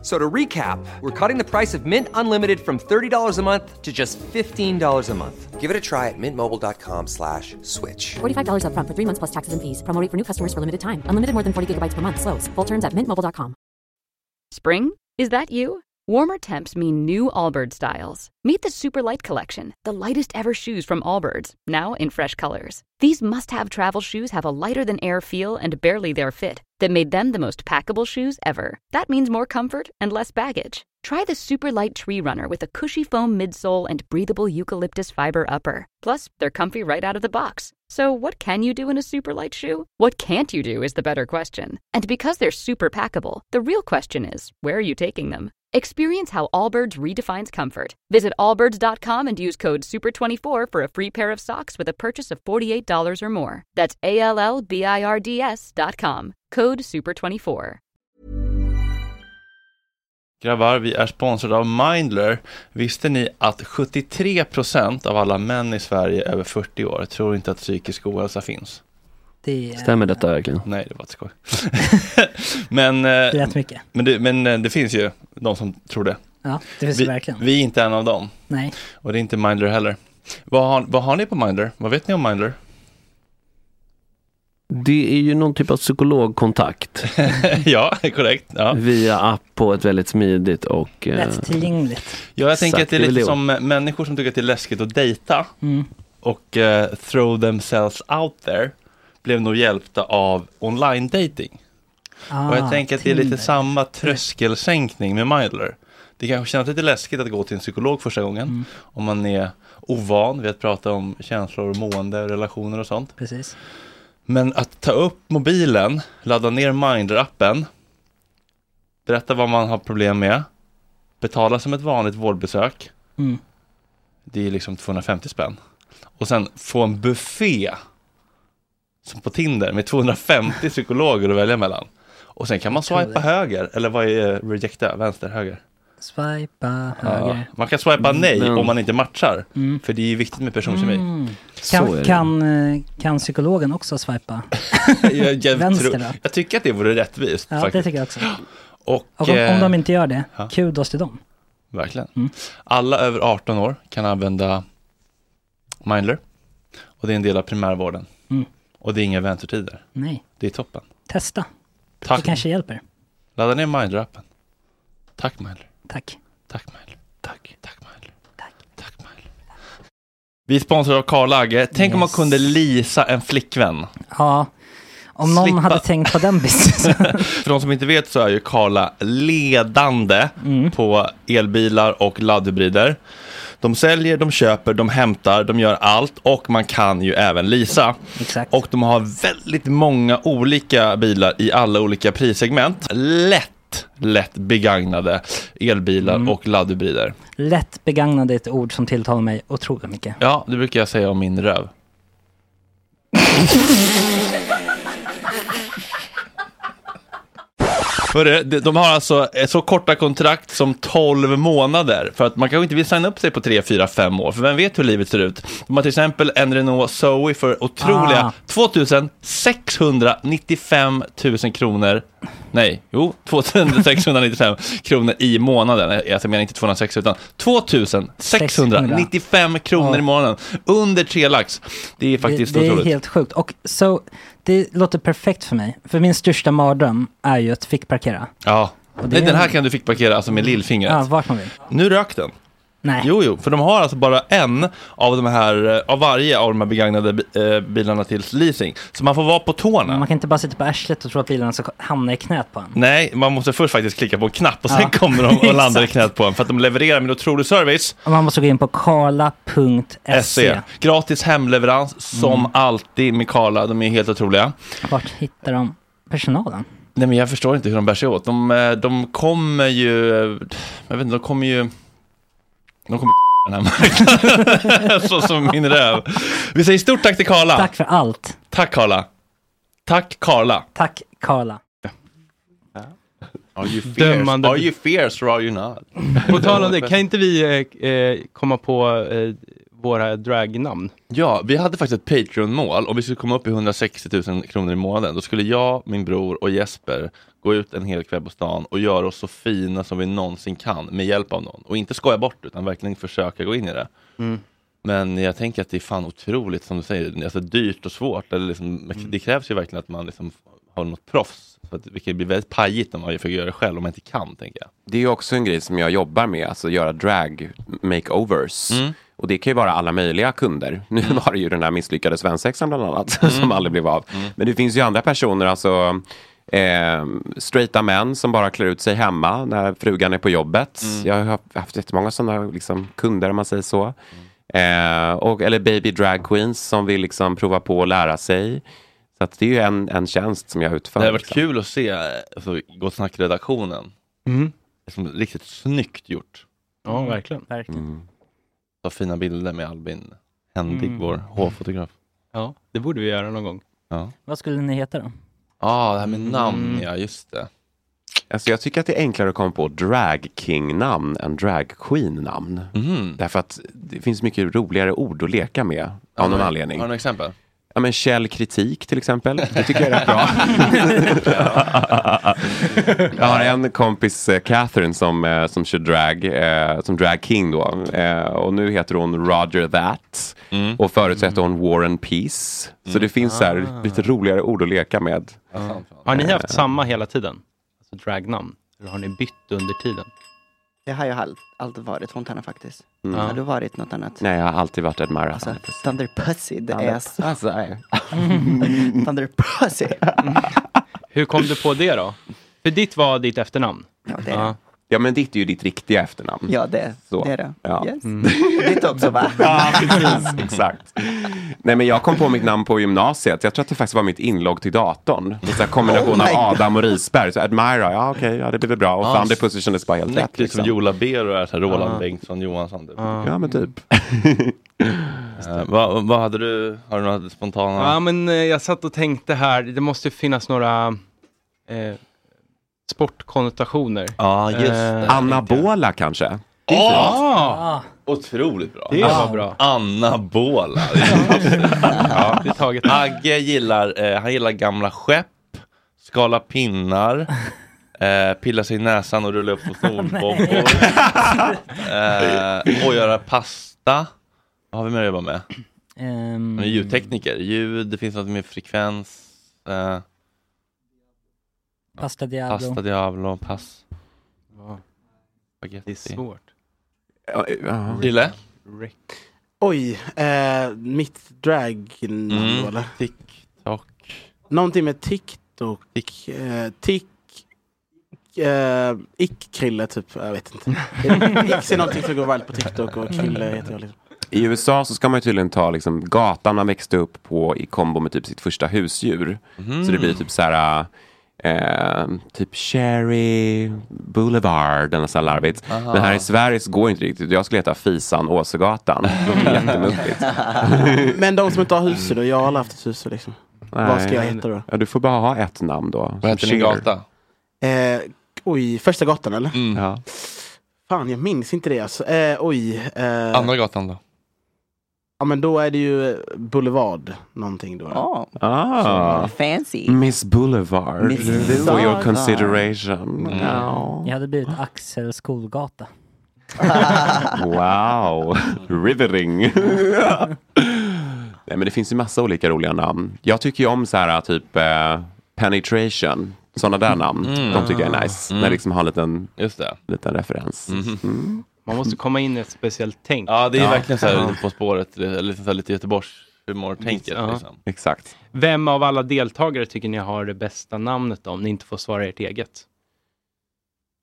[SPEAKER 2] F- So to recap, we're cutting the price of Mint Unlimited from $30 a month to just $15 a month. Give it a try at mintmobile.com slash switch.
[SPEAKER 8] $45 upfront for three months plus taxes and fees. Promo rate for new customers for limited time. Unlimited more than 40 gigabytes per month. Slows. Full terms at mintmobile.com.
[SPEAKER 9] Spring? Is that you? Warmer temps mean new Allbirds styles. Meet the Super Light Collection, the lightest ever shoes from Allbirds, now in fresh colors. These must have travel shoes have a lighter than air feel and barely their fit that made them the most packable shoes ever. That means more comfort and less baggage. Try the Super Light Tree Runner with a cushy foam midsole and breathable eucalyptus fiber upper. Plus, they're comfy right out of the box. So, what can you do in a super light shoe? What can't you do is the better question. And because they're super packable, the real question is where are you taking them? Experience how Allbirds redefines comfort. Visit allbirds.com and use code SUPER24 for a free pair of socks with a purchase of $48 or more. That's A L L B I R D S.com. Code SUPER24.
[SPEAKER 1] Grabbar, vi är sponsrade av Mindler. Visste ni att 73% av alla män i Sverige över 40 år tror inte att psykisk ohälsa finns?
[SPEAKER 7] Det är,
[SPEAKER 10] Stämmer detta verkligen?
[SPEAKER 1] Nej, det var ett skoj. men,
[SPEAKER 7] det
[SPEAKER 1] eh, men, det, men eh, det finns ju de som tror det.
[SPEAKER 7] Ja, det finns
[SPEAKER 1] Vi,
[SPEAKER 7] det verkligen.
[SPEAKER 1] vi är inte en av dem.
[SPEAKER 7] Nej.
[SPEAKER 1] Och det är inte Mindler heller. Vad har, vad har ni på Mindler? Vad vet ni om Mindler?
[SPEAKER 10] Det är ju någon typ av psykologkontakt
[SPEAKER 1] ja, korrekt. Ja.
[SPEAKER 10] via app på ett väldigt smidigt och... eh,
[SPEAKER 7] Lättillgängligt.
[SPEAKER 1] Ja, jag tänker att det är lite
[SPEAKER 10] det.
[SPEAKER 1] som människor som tycker att det är läskigt att dejta
[SPEAKER 7] Mm.
[SPEAKER 1] och eh, throw themselves out there blev nog hjälpta av online dating.
[SPEAKER 7] Ah,
[SPEAKER 1] och jag tänker att det är lite samma tröskelsänkning med Mindler. Det kanske känns lite läskigt att gå till en psykolog första gången
[SPEAKER 7] Mm.
[SPEAKER 1] om man är ovan vid att prata om känslor, mående, relationer och sånt.
[SPEAKER 7] Precis.
[SPEAKER 1] Men att ta upp mobilen, ladda ner Mindler-appen, berätta vad man har problem med, betala som ett vanligt vårdbesök,
[SPEAKER 7] Mm.
[SPEAKER 1] det är liksom 250 spänn. Och sen få en buffé som på Tinder med 250 psykologer att välja mellan. Och sen kan man swipa
[SPEAKER 7] det.
[SPEAKER 1] höger, eller vad är eh, rejecta, vänster, höger?
[SPEAKER 7] Swipa
[SPEAKER 1] Ja.
[SPEAKER 7] höger.
[SPEAKER 1] Man kan swipa nej
[SPEAKER 10] Men-
[SPEAKER 1] om man inte matchar,
[SPEAKER 7] Mm.
[SPEAKER 1] för det är ju viktigt med personkemi.
[SPEAKER 7] Mm. Kan,
[SPEAKER 10] det.
[SPEAKER 7] kan, eh, kan psykologen också swipa?
[SPEAKER 1] jag, jag,
[SPEAKER 7] Vänster
[SPEAKER 1] tror,
[SPEAKER 7] då?
[SPEAKER 1] jag tycker att det vore rättvist
[SPEAKER 7] Ja, det
[SPEAKER 1] faktiskt.
[SPEAKER 7] tycker jag också.
[SPEAKER 1] Och,
[SPEAKER 7] Och om,
[SPEAKER 1] eh,
[SPEAKER 7] om de inte gör det,
[SPEAKER 1] ja.
[SPEAKER 7] kudos till dem.
[SPEAKER 1] Verkligen.
[SPEAKER 7] Mm.
[SPEAKER 1] Alla över 18 år kan använda Mindler. Och det är en del av primärvården.
[SPEAKER 7] Mm.
[SPEAKER 1] Och det är inga väntetider.
[SPEAKER 7] Nej,
[SPEAKER 1] Det är toppen.
[SPEAKER 7] testa. Det
[SPEAKER 1] Tack.
[SPEAKER 7] kanske hjälper.
[SPEAKER 1] Ladda ner Mindler-appen. Tack Mindler.
[SPEAKER 7] Tack.
[SPEAKER 1] Tack Mindler. Tack. Tack Mindler.
[SPEAKER 7] Tack.
[SPEAKER 1] Tack Mindler. Vi är sponsrade av Karl Agge. Tänk om man
[SPEAKER 7] Yes.
[SPEAKER 1] kunde lisa en flickvän.
[SPEAKER 7] Ja, Om någon
[SPEAKER 1] slippa-
[SPEAKER 7] hade tänkt på den businessen.
[SPEAKER 1] För de som inte vet så är ju Karla ledande
[SPEAKER 7] Mm.
[SPEAKER 1] på elbilar och laddhybrider. De säljer, de köper, de hämtar, de gör allt och man kan ju även leasa.
[SPEAKER 7] Exakt.
[SPEAKER 1] Och de har väldigt många olika bilar i alla olika prissegment. Lätt, lätt begagnade elbilar
[SPEAKER 7] Mm.
[SPEAKER 1] och laddhybrider.
[SPEAKER 7] Lätt begagnade är ett ord som tilltalar mig otroligt mycket.
[SPEAKER 1] Ja, det brukar jag säga om min röv. Hörru, de- har alltså så korta kontrakt som 12 månader. För att man kanske inte vill signa upp sig på 3, 4, 5 år. För vem vet hur livet ser ut. De har till exempel en Renault Zoe för otroliga
[SPEAKER 7] Ah.
[SPEAKER 1] 2695 000 kronor. Nej, jo, 2695 kronor i månaden. Jag menar inte 260 utan 2695 kronor i
[SPEAKER 7] Ja.
[SPEAKER 1] månaden. Under tre lax. Det är faktiskt
[SPEAKER 7] det, det är
[SPEAKER 1] otroligt.
[SPEAKER 7] helt sjukt. Och så, det låter perfekt för mig. För min största mardröm är ju att fick parkera.
[SPEAKER 1] Ja,
[SPEAKER 7] det
[SPEAKER 1] Nej,
[SPEAKER 7] är
[SPEAKER 1] den här kan du fick parkera alltså med lillfingret.
[SPEAKER 7] Ja, vart man vill.
[SPEAKER 1] Nu rök den.
[SPEAKER 7] Nej.
[SPEAKER 1] Jo, jo, för de har alltså bara en av de här, eh, av varje av de här begagnade eh, bilarna till leasing. Så man får vara på tårna.
[SPEAKER 7] Man kan inte bara sitta på arslet och tro att bilarna ska hamna i knät på en.
[SPEAKER 1] Nej, man måste först faktiskt klicka på en knapp och sen
[SPEAKER 7] Ja.
[SPEAKER 1] kommer de och landar i knät på en. För att de levererar med otrolig service.
[SPEAKER 7] Och man måste gå in på karla.se.
[SPEAKER 1] SE. Gratis hemleverans som
[SPEAKER 7] Mm.
[SPEAKER 1] alltid med Karla. De är helt otroliga.
[SPEAKER 7] Vart hittar de personalen?
[SPEAKER 1] Nej men jag förstår inte hur de bär sig åt. De, eh, de kommer ju, jag vet inte, de kommer ju, de kommer den här marknaden. Så som min röv. Vi säger stort tack till Karla.
[SPEAKER 7] Tack för allt.
[SPEAKER 1] Tack Karla. Tack Karla.
[SPEAKER 7] Tack Karla.
[SPEAKER 1] Are you fierce?
[SPEAKER 4] Dömande-
[SPEAKER 1] Are you fierce or are you not?
[SPEAKER 4] På tal om det, kan inte vi eh, eh, komma på eh, våra dragnamn?
[SPEAKER 1] Ja, vi hade faktiskt ett Patreon-mål och vi skulle komma upp i 160 000 kronor i månaden. Då skulle jag, min bror och Jesper gå ut en hel kväll på stan och göra oss så fina som vi någonsin kan med hjälp av någon. Och inte skoja bort utan verkligen försöka gå in i det.
[SPEAKER 4] Mm.
[SPEAKER 1] Men jag tänker att det är fan otroligt som du säger, alltså dyrt och svårt. Eller liksom, Det krävs ju verkligen att man liksom har något proffs. Så att det kan bli väldigt pajigt om man försöker göra det själv om man inte kan, tänker jag.
[SPEAKER 5] Det är också en grej som jag jobbar med, alltså göra drag makeovers.
[SPEAKER 1] Mm.
[SPEAKER 5] Och det kan ju vara alla möjliga kunder. Nu var det ju den där misslyckade svensexan bland annat, som aldrig blev av. Men det finns ju andra personer, alltså eh, straighta män som bara klär ut sig hemma när frugan är på jobbet. Jag har haft jättemånga sådana liksom, kunder om man säger så. Eh, och, eller baby drag queens som vill liksom prova på att lära sig. Så att det är ju en, en tjänst som jag utför.
[SPEAKER 1] Det har varit
[SPEAKER 5] liksom.
[SPEAKER 1] kul att se alltså, Gott Snack-redaktionen.
[SPEAKER 4] Mm.
[SPEAKER 1] Liksom, riktigt snyggt gjort.
[SPEAKER 4] Ja, verkligen.
[SPEAKER 7] Verkligen.
[SPEAKER 5] Mm.
[SPEAKER 1] Ta fina bilder med Albin Händig,
[SPEAKER 4] Mm.
[SPEAKER 1] vår hovfotograf.
[SPEAKER 4] Ja, det borde vi göra någon gång.
[SPEAKER 1] Ja,
[SPEAKER 7] Vad skulle ni heta då?
[SPEAKER 1] Ah, det här med namn,
[SPEAKER 4] Mm.
[SPEAKER 1] ja just det.
[SPEAKER 5] Alltså jag tycker att det är enklare att komma på drag king-namn än drag queen-namn.
[SPEAKER 1] Mhm.
[SPEAKER 5] Därför att det finns mycket roligare ord att leka med av någon anledning.
[SPEAKER 1] Har du några exempel?
[SPEAKER 5] Ja men källkritik till exempel. Det tycker jag är rätt bra. jag har en kompis, eh, Catherine, som, eh, som kör drag, eh, som drag king då. Eh, och nu heter hon Roger That.
[SPEAKER 1] Mm.
[SPEAKER 5] Och förut hette hon War and Peace. Så det finns så här lite roligare ord att leka med.
[SPEAKER 4] Har ni haft samma hela tiden? Alltså dragnamn? Eller har ni bytt under tiden?
[SPEAKER 3] Det har jag all- alltid varit Fontana faktiskt.
[SPEAKER 5] Mm.
[SPEAKER 3] Har du varit något annat?
[SPEAKER 5] Nej, jag har alltid varit Admira.
[SPEAKER 3] Alltså, Thunder Pussy, det är så...
[SPEAKER 5] Alltså.
[SPEAKER 3] Thunder Pussy!
[SPEAKER 4] Hur kom du på det då? För ditt var ditt efternamn?
[SPEAKER 3] Ja, det är.
[SPEAKER 4] Ja.
[SPEAKER 5] Ja, men ditt är ju ditt riktiga efternamn.
[SPEAKER 3] Ja, det,
[SPEAKER 5] Så.
[SPEAKER 3] det är det.
[SPEAKER 5] Ja.
[SPEAKER 3] Yes.
[SPEAKER 4] Mm.
[SPEAKER 3] Ditt också va?
[SPEAKER 5] Ja, precis. Exakt. Nej, men jag kom på mitt namn på gymnasiet. Jag tror att det faktiskt var mitt inlogg till datorn. En sån här kombination
[SPEAKER 3] Oh
[SPEAKER 5] av Adam och Risberg. Så Admira, ja okej, ja, det blir väl bra. Och
[SPEAKER 1] Ja,
[SPEAKER 5] Thunder Pussy kändes bara helt rätt.
[SPEAKER 1] lite som
[SPEAKER 5] Liksom.
[SPEAKER 1] Jola Bero är, så här Roland
[SPEAKER 4] Ja.
[SPEAKER 1] Bengtsson Johansson. Typ.
[SPEAKER 4] Ja.
[SPEAKER 5] Ja, men typ.
[SPEAKER 1] Eh, vad, vad hade du, har du några spontana?
[SPEAKER 4] Ja, men eh, jag satt och tänkte här, det måste finnas några eh, sportkonnotationer.
[SPEAKER 1] Ja, just
[SPEAKER 4] Eh,
[SPEAKER 1] det.
[SPEAKER 5] Anabola kanske?
[SPEAKER 1] Åh,
[SPEAKER 7] Ah,
[SPEAKER 1] otroligt bra.
[SPEAKER 4] Det var bra.
[SPEAKER 1] Anabola.
[SPEAKER 4] Ja, det är taget.
[SPEAKER 1] Agge gillar, eh, han gillar gamla skepp, skala pinnar, eh, pilla sig i näsan och rulla upp på snorbobbor. eh, och göra pasta. Vad har vi mer att jobba med? Han är ljudtekniker. Ljud, det finns något med frekvens. Eh,
[SPEAKER 7] Pasta Diablo.
[SPEAKER 1] pasta Diablo, pass.
[SPEAKER 4] Ja,
[SPEAKER 1] Spaghetti.
[SPEAKER 4] det är svårt.
[SPEAKER 1] Dille?
[SPEAKER 4] Rick.
[SPEAKER 6] Oj, eh, mitt drag
[SPEAKER 1] Mm.
[SPEAKER 6] eller?
[SPEAKER 1] TikTok.
[SPEAKER 6] Någonting med TikTok.
[SPEAKER 1] Tick.
[SPEAKER 6] Eh, tick. Eh, Ick-Krille typ. Jag vet inte. Ix är någonting som går varmt på TikTok och Krille heter jag. Liksom.
[SPEAKER 5] I USA så ska man ju tydligen ta liksom gatan man växte upp på i kombo med typ sitt första husdjur. Så det blir typ så här eh, typ Cherry Boulevard eller här larvigt.
[SPEAKER 1] Aha.
[SPEAKER 5] Men här i Sverige så går det inte riktigt. Jag skulle heta Fisan Åsegatan. Det jättemuffigt.
[SPEAKER 6] Men de som inte har husdjur då? Jag har aldrig haft ett husdjur liksom. Vad ska jag heta då?
[SPEAKER 5] Ja, du får bara ha ett namn då.
[SPEAKER 1] Vad heter din gata?
[SPEAKER 6] Eh, oj, första gatan eller?
[SPEAKER 1] Mm.
[SPEAKER 5] Ja.
[SPEAKER 6] Fan, jag minns inte det alltså. Eh, oj. Eh,
[SPEAKER 1] Andra gatan då?
[SPEAKER 6] Ja men då är det ju Boulevard någonting då.
[SPEAKER 3] Oh,
[SPEAKER 5] Ah.
[SPEAKER 3] fancy.
[SPEAKER 5] Miss Boulevard.
[SPEAKER 3] Miss
[SPEAKER 5] For your consideration.
[SPEAKER 1] Mm.
[SPEAKER 5] Ja.
[SPEAKER 7] Jag hade blivit Axel Skolgata.
[SPEAKER 5] Wow, riveting. Nej, men det finns ju massa olika roliga namn. Jag tycker ju om så här typ eh, penetration. Sådana där namn.
[SPEAKER 1] Mm.
[SPEAKER 5] De tycker jag är nice.
[SPEAKER 1] Mm.
[SPEAKER 5] När liksom har en liten,
[SPEAKER 1] Just det.
[SPEAKER 5] liten referens.
[SPEAKER 1] Mhm.
[SPEAKER 5] Mm.
[SPEAKER 4] Man måste komma in i ett speciellt tänk.
[SPEAKER 1] Ja, det är
[SPEAKER 5] Ja.
[SPEAKER 1] verkligen så här På spåret, eller lite, så här, lite Göteborgs humortänket.
[SPEAKER 4] Ja.
[SPEAKER 1] Liksom.
[SPEAKER 5] Exakt.
[SPEAKER 4] Vem av alla deltagare tycker ni har det bästa namnet om ni inte får svara ert eget?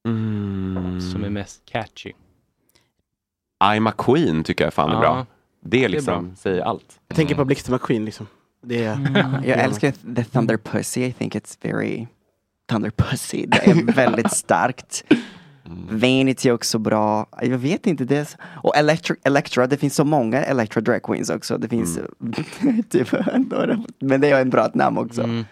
[SPEAKER 5] Mm.
[SPEAKER 4] Som är mest catchy.
[SPEAKER 5] I'm a Queen tycker jag fan är
[SPEAKER 4] Ja,
[SPEAKER 5] bra. Det är
[SPEAKER 4] det är
[SPEAKER 5] liksom, säger allt.
[SPEAKER 6] Jag tänker på Blixten McQueen liksom. Det är...
[SPEAKER 3] Jag älskar The Thunder Pussy. I think it's very Thunder Pussy. Det är väldigt starkt. Vanity är också bra. Jag vet inte. Det så- Och Electra, Electra, det finns så många Electra Drag Queens också. Det finns typ några. Men det är en bra namn också.
[SPEAKER 4] Mm.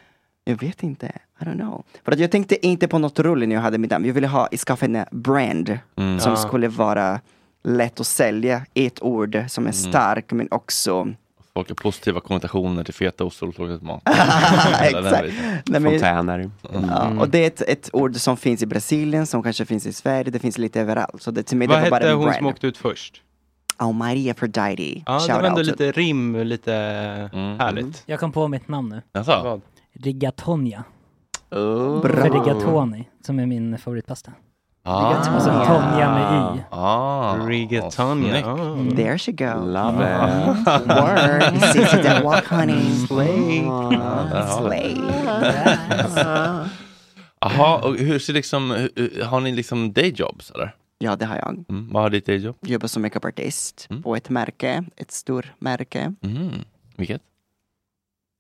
[SPEAKER 3] Jag vet inte. I don't know. För att jag tänkte inte på något roligt när jag hade mitt namn. Jag ville ha, skaffa en brand
[SPEAKER 1] Mm.
[SPEAKER 3] som
[SPEAKER 4] Ja.
[SPEAKER 3] skulle vara lätt att sälja. Ett ord som är stark men också
[SPEAKER 1] Folk har positiva konnotationer till fetaost och soltorkad mat.
[SPEAKER 3] Exakt. Nej, men-
[SPEAKER 5] Fontäner.
[SPEAKER 3] Ja, och det är ett, ett ord som finns i Brasilien, som kanske finns i Sverige, det finns lite överallt. Så det, till mig,
[SPEAKER 4] Vad
[SPEAKER 3] det var bara
[SPEAKER 4] hette
[SPEAKER 3] en
[SPEAKER 4] hon
[SPEAKER 3] brand.
[SPEAKER 4] som åkte ut först?
[SPEAKER 3] Oh, Maria Aphrodite.
[SPEAKER 4] Ja, det
[SPEAKER 3] Shout
[SPEAKER 4] var ändå
[SPEAKER 3] out.
[SPEAKER 4] lite rim, lite
[SPEAKER 1] Mm.
[SPEAKER 4] härligt.
[SPEAKER 7] Jag kom på mitt namn nu.
[SPEAKER 1] Jaså?
[SPEAKER 4] Vad?
[SPEAKER 7] Rigatonia.
[SPEAKER 3] Oh,
[SPEAKER 7] För rigatoni, som är min favoritpasta.
[SPEAKER 1] Ah.
[SPEAKER 7] Alltså Tonja med Y.
[SPEAKER 1] Ah.
[SPEAKER 4] Rigatonia.
[SPEAKER 1] Snyggt.
[SPEAKER 4] Ah.
[SPEAKER 3] There she go.
[SPEAKER 5] Love it.
[SPEAKER 3] Word. Sissy that walk honey.
[SPEAKER 1] har vi
[SPEAKER 3] Slay.
[SPEAKER 1] Jaha, och hur ser liksom, har ni liksom dayjobs eller?
[SPEAKER 3] Ja, det har jag.
[SPEAKER 1] Mm. Vad har ditt dayjob?
[SPEAKER 3] Jobbar som makeupartist
[SPEAKER 1] Mm.
[SPEAKER 3] på ett märke, ett stort märke.
[SPEAKER 1] Mm. Vilket?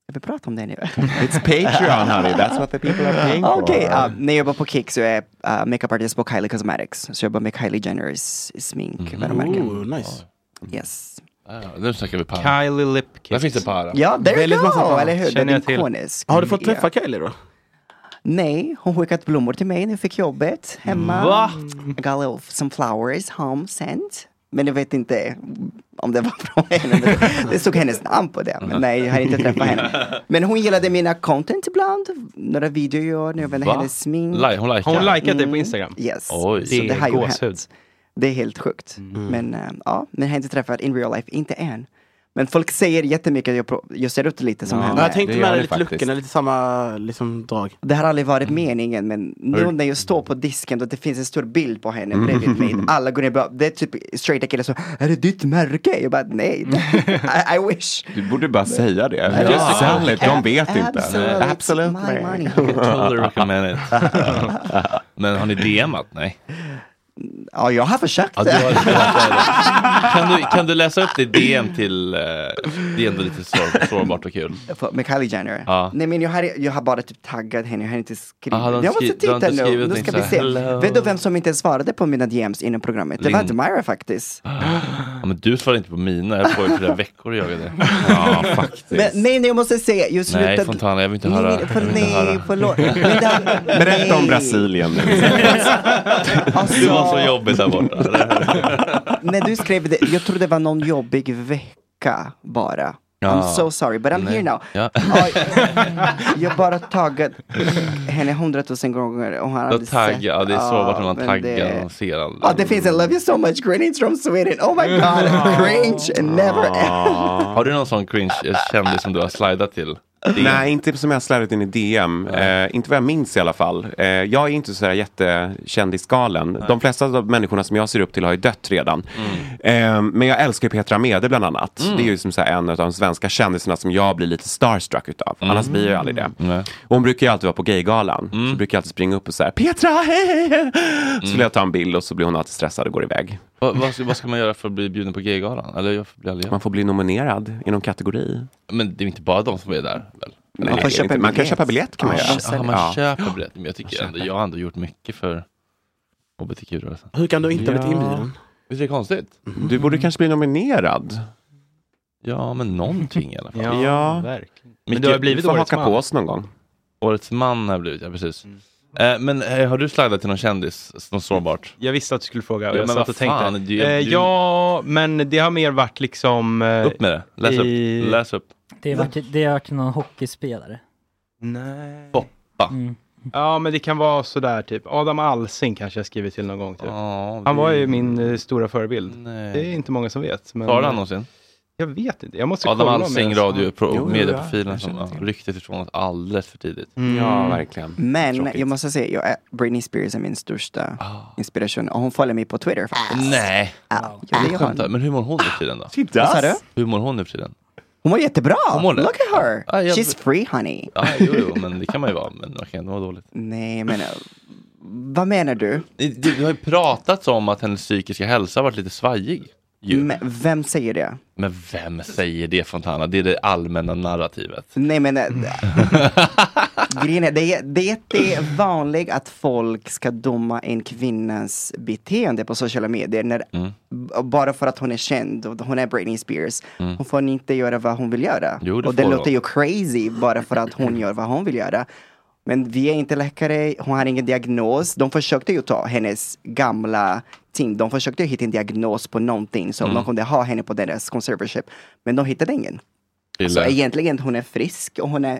[SPEAKER 3] Jag vill prata om det nu.
[SPEAKER 5] It's Patreon honey, that's what the people are paying for.
[SPEAKER 3] Okej, uh, när jag jobbar på Kik så är jag uh, makeupartist på Kylie Cosmetics. Så jag jobbar med Kylie Jenners smink, varumärke.
[SPEAKER 6] Oh, nice.
[SPEAKER 3] Yes.
[SPEAKER 1] Ah, nu snackar vi para.
[SPEAKER 4] Kylie Lip Kit.
[SPEAKER 1] Där finns det para.
[SPEAKER 3] Ja, there you
[SPEAKER 6] Väldigt
[SPEAKER 3] go! Eller hur? Den
[SPEAKER 4] till.
[SPEAKER 3] ikonisk.
[SPEAKER 6] Har du fått träffa Kylie då?
[SPEAKER 3] Nej, hon skickat blommor till mig när jag fick jobbet hemma.
[SPEAKER 4] Va?
[SPEAKER 3] I got a little, some flowers home sent. Men jag vet inte om det var från henne. Det, det stod hennes namn på det. Men nej, jag har inte träffat henne. Men hon gillade mina content ibland. Några videor när jag använder
[SPEAKER 1] Va?
[SPEAKER 3] hennes smink.
[SPEAKER 1] Li- hon likar?
[SPEAKER 4] Har hon likat dig på
[SPEAKER 3] Mm.
[SPEAKER 4] Instagram?
[SPEAKER 3] Yes.
[SPEAKER 1] Oj.
[SPEAKER 3] Så
[SPEAKER 4] Det
[SPEAKER 3] det
[SPEAKER 4] är
[SPEAKER 3] har ju
[SPEAKER 4] gåshud.
[SPEAKER 3] hänt. Det är helt sjukt.
[SPEAKER 1] Mm.
[SPEAKER 3] Men äh, ja, men jag har inte träffat in real life, inte än. Men folk säger jättemycket att jag, jag ser ut lite som
[SPEAKER 5] Ja.
[SPEAKER 3] henne.
[SPEAKER 6] Ja, jag tänkte
[SPEAKER 5] det
[SPEAKER 6] med lite luckorna, lite samma liksom, drag.
[SPEAKER 3] Det har aldrig varit meningen men nu när jag står på disken och det finns en stor bild på henne bredvid mig. Alla går ner och bara, det är typ straighta killar som, är det ditt märke? Jag bara, nej. I, I wish.
[SPEAKER 5] Du borde bara säga det.
[SPEAKER 3] Ja.
[SPEAKER 5] Just sell it, de vet inte.
[SPEAKER 3] Absolutely.
[SPEAKER 5] Absolut.
[SPEAKER 3] My money.
[SPEAKER 1] Totally recommend it. Men har ni DMat? Nej.
[SPEAKER 3] Ja, jag har försökt.
[SPEAKER 1] Ja, kan, du, kan du läsa upp ditt DM till, eh, det är ändå lite sår, sårbart och kul.
[SPEAKER 3] För- Med Kylie Jenner?
[SPEAKER 1] Ja.
[SPEAKER 3] Nej men jag har, jag har bara typ taggat henne, jag har inte skrivit.
[SPEAKER 1] Ah, de
[SPEAKER 3] jag måste
[SPEAKER 1] skri- de har
[SPEAKER 3] titta
[SPEAKER 1] inte
[SPEAKER 3] nu,
[SPEAKER 1] skrivit
[SPEAKER 3] nu ska
[SPEAKER 1] någonting
[SPEAKER 3] vi
[SPEAKER 1] så
[SPEAKER 3] se.
[SPEAKER 1] här, hello.
[SPEAKER 3] Vet du vem som inte svarade på mina DMs inom programmet? Det var
[SPEAKER 1] Lin-
[SPEAKER 3] Admira faktiskt.
[SPEAKER 1] Ja, men du svarade inte på mina, jag var i flera veckor och jagade.
[SPEAKER 5] Ja, faktiskt.
[SPEAKER 3] Men, nej, nej, jag måste säga, jag slutade...
[SPEAKER 1] Nej Fontana, jag vill inte höra.
[SPEAKER 3] nej,
[SPEAKER 1] Jag
[SPEAKER 3] för,
[SPEAKER 1] vill inte
[SPEAKER 3] nej,
[SPEAKER 1] höra.
[SPEAKER 3] förlåt. Men det,
[SPEAKER 5] Berätta om
[SPEAKER 3] nej.
[SPEAKER 5] Brasilien nu.
[SPEAKER 3] Alltså,
[SPEAKER 1] Det var så jobbigt där borta.
[SPEAKER 3] När du skrev det, jag tror det var någon jobbig vecka bara.
[SPEAKER 1] Ja.
[SPEAKER 3] I'm so sorry, but I'm
[SPEAKER 1] Nej.
[SPEAKER 3] here now.
[SPEAKER 1] Ja.
[SPEAKER 3] Ja, jag bara taggat henne hundratusen gånger och har
[SPEAKER 1] Då
[SPEAKER 3] aldrig
[SPEAKER 1] tagg,
[SPEAKER 3] sett.
[SPEAKER 1] ja det är sårbart när man taggar
[SPEAKER 3] det-
[SPEAKER 1] och man ser aldrig.
[SPEAKER 3] Ja, det finns en Love you so much greetings from Sweden. Oh my god, cringe, never
[SPEAKER 1] Har du någon sån cringe kändis som du har slidat till?
[SPEAKER 5] Nej, inte som jag slarvat in i DM. Eh, inte vad jag minns i alla fall. Eh, jag är inte så här jättekändisgalen. De flesta av människorna som jag ser upp till har ju dött redan. Eh, men jag älskar ju Petra Mede bland annat.
[SPEAKER 1] Mm.
[SPEAKER 5] Det är ju som så här en av de svenska kändisarna som jag blir lite starstruck utav. Annars blir jag ju aldrig det.
[SPEAKER 1] Nej.
[SPEAKER 5] Och hon brukar ju alltid vara på Gaygalan. Så brukar jag alltid springa upp och säga Petra, hej! hej." Så vill jag ta en bild och så blir hon alltid stressad och går iväg.
[SPEAKER 1] Vad, vad, ska, vad ska man göra för att bli bjuden på Gaygalan? Eller jag aldrig
[SPEAKER 5] Man får bli nominerad i någon kategori.
[SPEAKER 1] Men det är inte bara de som är där väl?
[SPEAKER 5] Nej, man, inte. man kan köpa biljett kan man
[SPEAKER 1] Ja,
[SPEAKER 5] göra.
[SPEAKER 1] ja, man
[SPEAKER 5] Ja.
[SPEAKER 1] köper biljett. Men jag tycker ändå, jag har ändå gjort mycket för hbtq-rörelsen.
[SPEAKER 6] Hur kan du inte ha blivit
[SPEAKER 5] Ja.
[SPEAKER 6] inbjuden?
[SPEAKER 1] Visst är det konstigt?
[SPEAKER 5] Du borde kanske bli nominerad.
[SPEAKER 1] Ja, men någonting i alla fall.
[SPEAKER 4] Ja,
[SPEAKER 5] Ja.
[SPEAKER 4] verkligen. Men du har blivit årets
[SPEAKER 5] haka
[SPEAKER 4] man.
[SPEAKER 5] på oss någon gång.
[SPEAKER 1] Årets man har jag blivit, ja precis. Eh, men eh, har du slidat till någon kändis, något sårbart?
[SPEAKER 4] Jag visste att du skulle fråga och
[SPEAKER 1] Ja,
[SPEAKER 4] jag
[SPEAKER 1] men
[SPEAKER 4] satt
[SPEAKER 1] vad
[SPEAKER 4] och tänkte.
[SPEAKER 1] fan, du-
[SPEAKER 4] eh,
[SPEAKER 1] du-
[SPEAKER 4] Ja, men det har mer varit liksom... Eh,
[SPEAKER 1] Upp med det, läs
[SPEAKER 4] i-
[SPEAKER 1] upp. Läs upp.
[SPEAKER 7] Det har varit, det har varit någon hockeyspelare.
[SPEAKER 4] Nej.
[SPEAKER 1] Boppa.
[SPEAKER 7] Mm.
[SPEAKER 4] Ja, men det kan vara sådär typ. Adam Alsing kanske jag skrivit till någon gång. Typ.
[SPEAKER 1] Ja,
[SPEAKER 4] Han var
[SPEAKER 1] det-
[SPEAKER 4] ju min eh, stora förebild.
[SPEAKER 1] Nej.
[SPEAKER 4] Det är inte många som vet. Men,
[SPEAKER 1] Svarade han någonsin?
[SPEAKER 4] Jag vet inte. Jag måste
[SPEAKER 1] Adam Alsing,
[SPEAKER 4] jag-
[SPEAKER 1] radio, pro,
[SPEAKER 5] Jo, jo,
[SPEAKER 1] medieprofilen
[SPEAKER 5] jag
[SPEAKER 1] som ja, ryktet ifrån oss alldeles för tidigt.
[SPEAKER 4] Mm.
[SPEAKER 5] Ja, verkligen.
[SPEAKER 3] Men
[SPEAKER 5] Tråkigt.
[SPEAKER 3] jag måste säga, jag är, Britney Spears är min största
[SPEAKER 1] Ah.
[SPEAKER 3] inspiration och hon följer mig på Twitter faktiskt.
[SPEAKER 1] Nej,
[SPEAKER 3] Ja, ja, det hon.
[SPEAKER 1] Men hur mår hon nu för tiden då?
[SPEAKER 3] Vad sa du?
[SPEAKER 1] Hur mår hon nu för tiden?
[SPEAKER 3] Hon mår jättebra!
[SPEAKER 1] Hon mår?
[SPEAKER 3] Look at her!
[SPEAKER 1] Ja, jag-
[SPEAKER 3] She's free honey.
[SPEAKER 1] Ja, jo, jo, men det kan man ju vara. Men man kan ändå vara dåligt.
[SPEAKER 3] Nej men, eh, vad menar du?
[SPEAKER 1] Det har ju pratats om att hennes psykiska hälsa har varit lite svajig. Ju.
[SPEAKER 3] Men, vem säger det?
[SPEAKER 1] Men vem säger det Fontana? Det är det allmänna narrativet.
[SPEAKER 3] Nej men, äh, grejen är, det är, det är vanligt att folk ska döma en kvinnas beteende på sociala medier när,
[SPEAKER 1] Mm.
[SPEAKER 3] bara för att hon är känd och hon är Britney Spears.
[SPEAKER 1] Mm.
[SPEAKER 3] Hon får inte göra vad hon vill göra.
[SPEAKER 1] Jo, det
[SPEAKER 3] och det låter ju crazy bara för att hon gör vad hon vill göra. Men vi är inte läkare, hon har ingen diagnos. De försökte ju ta hennes gamla team, de försökte hitta en diagnos på någonting så
[SPEAKER 1] Mm.
[SPEAKER 3] de kunde ha henne på deras conservatorship. Men de hittade ingen. Så
[SPEAKER 1] Illa.
[SPEAKER 3] egentligen hon är frisk och hon är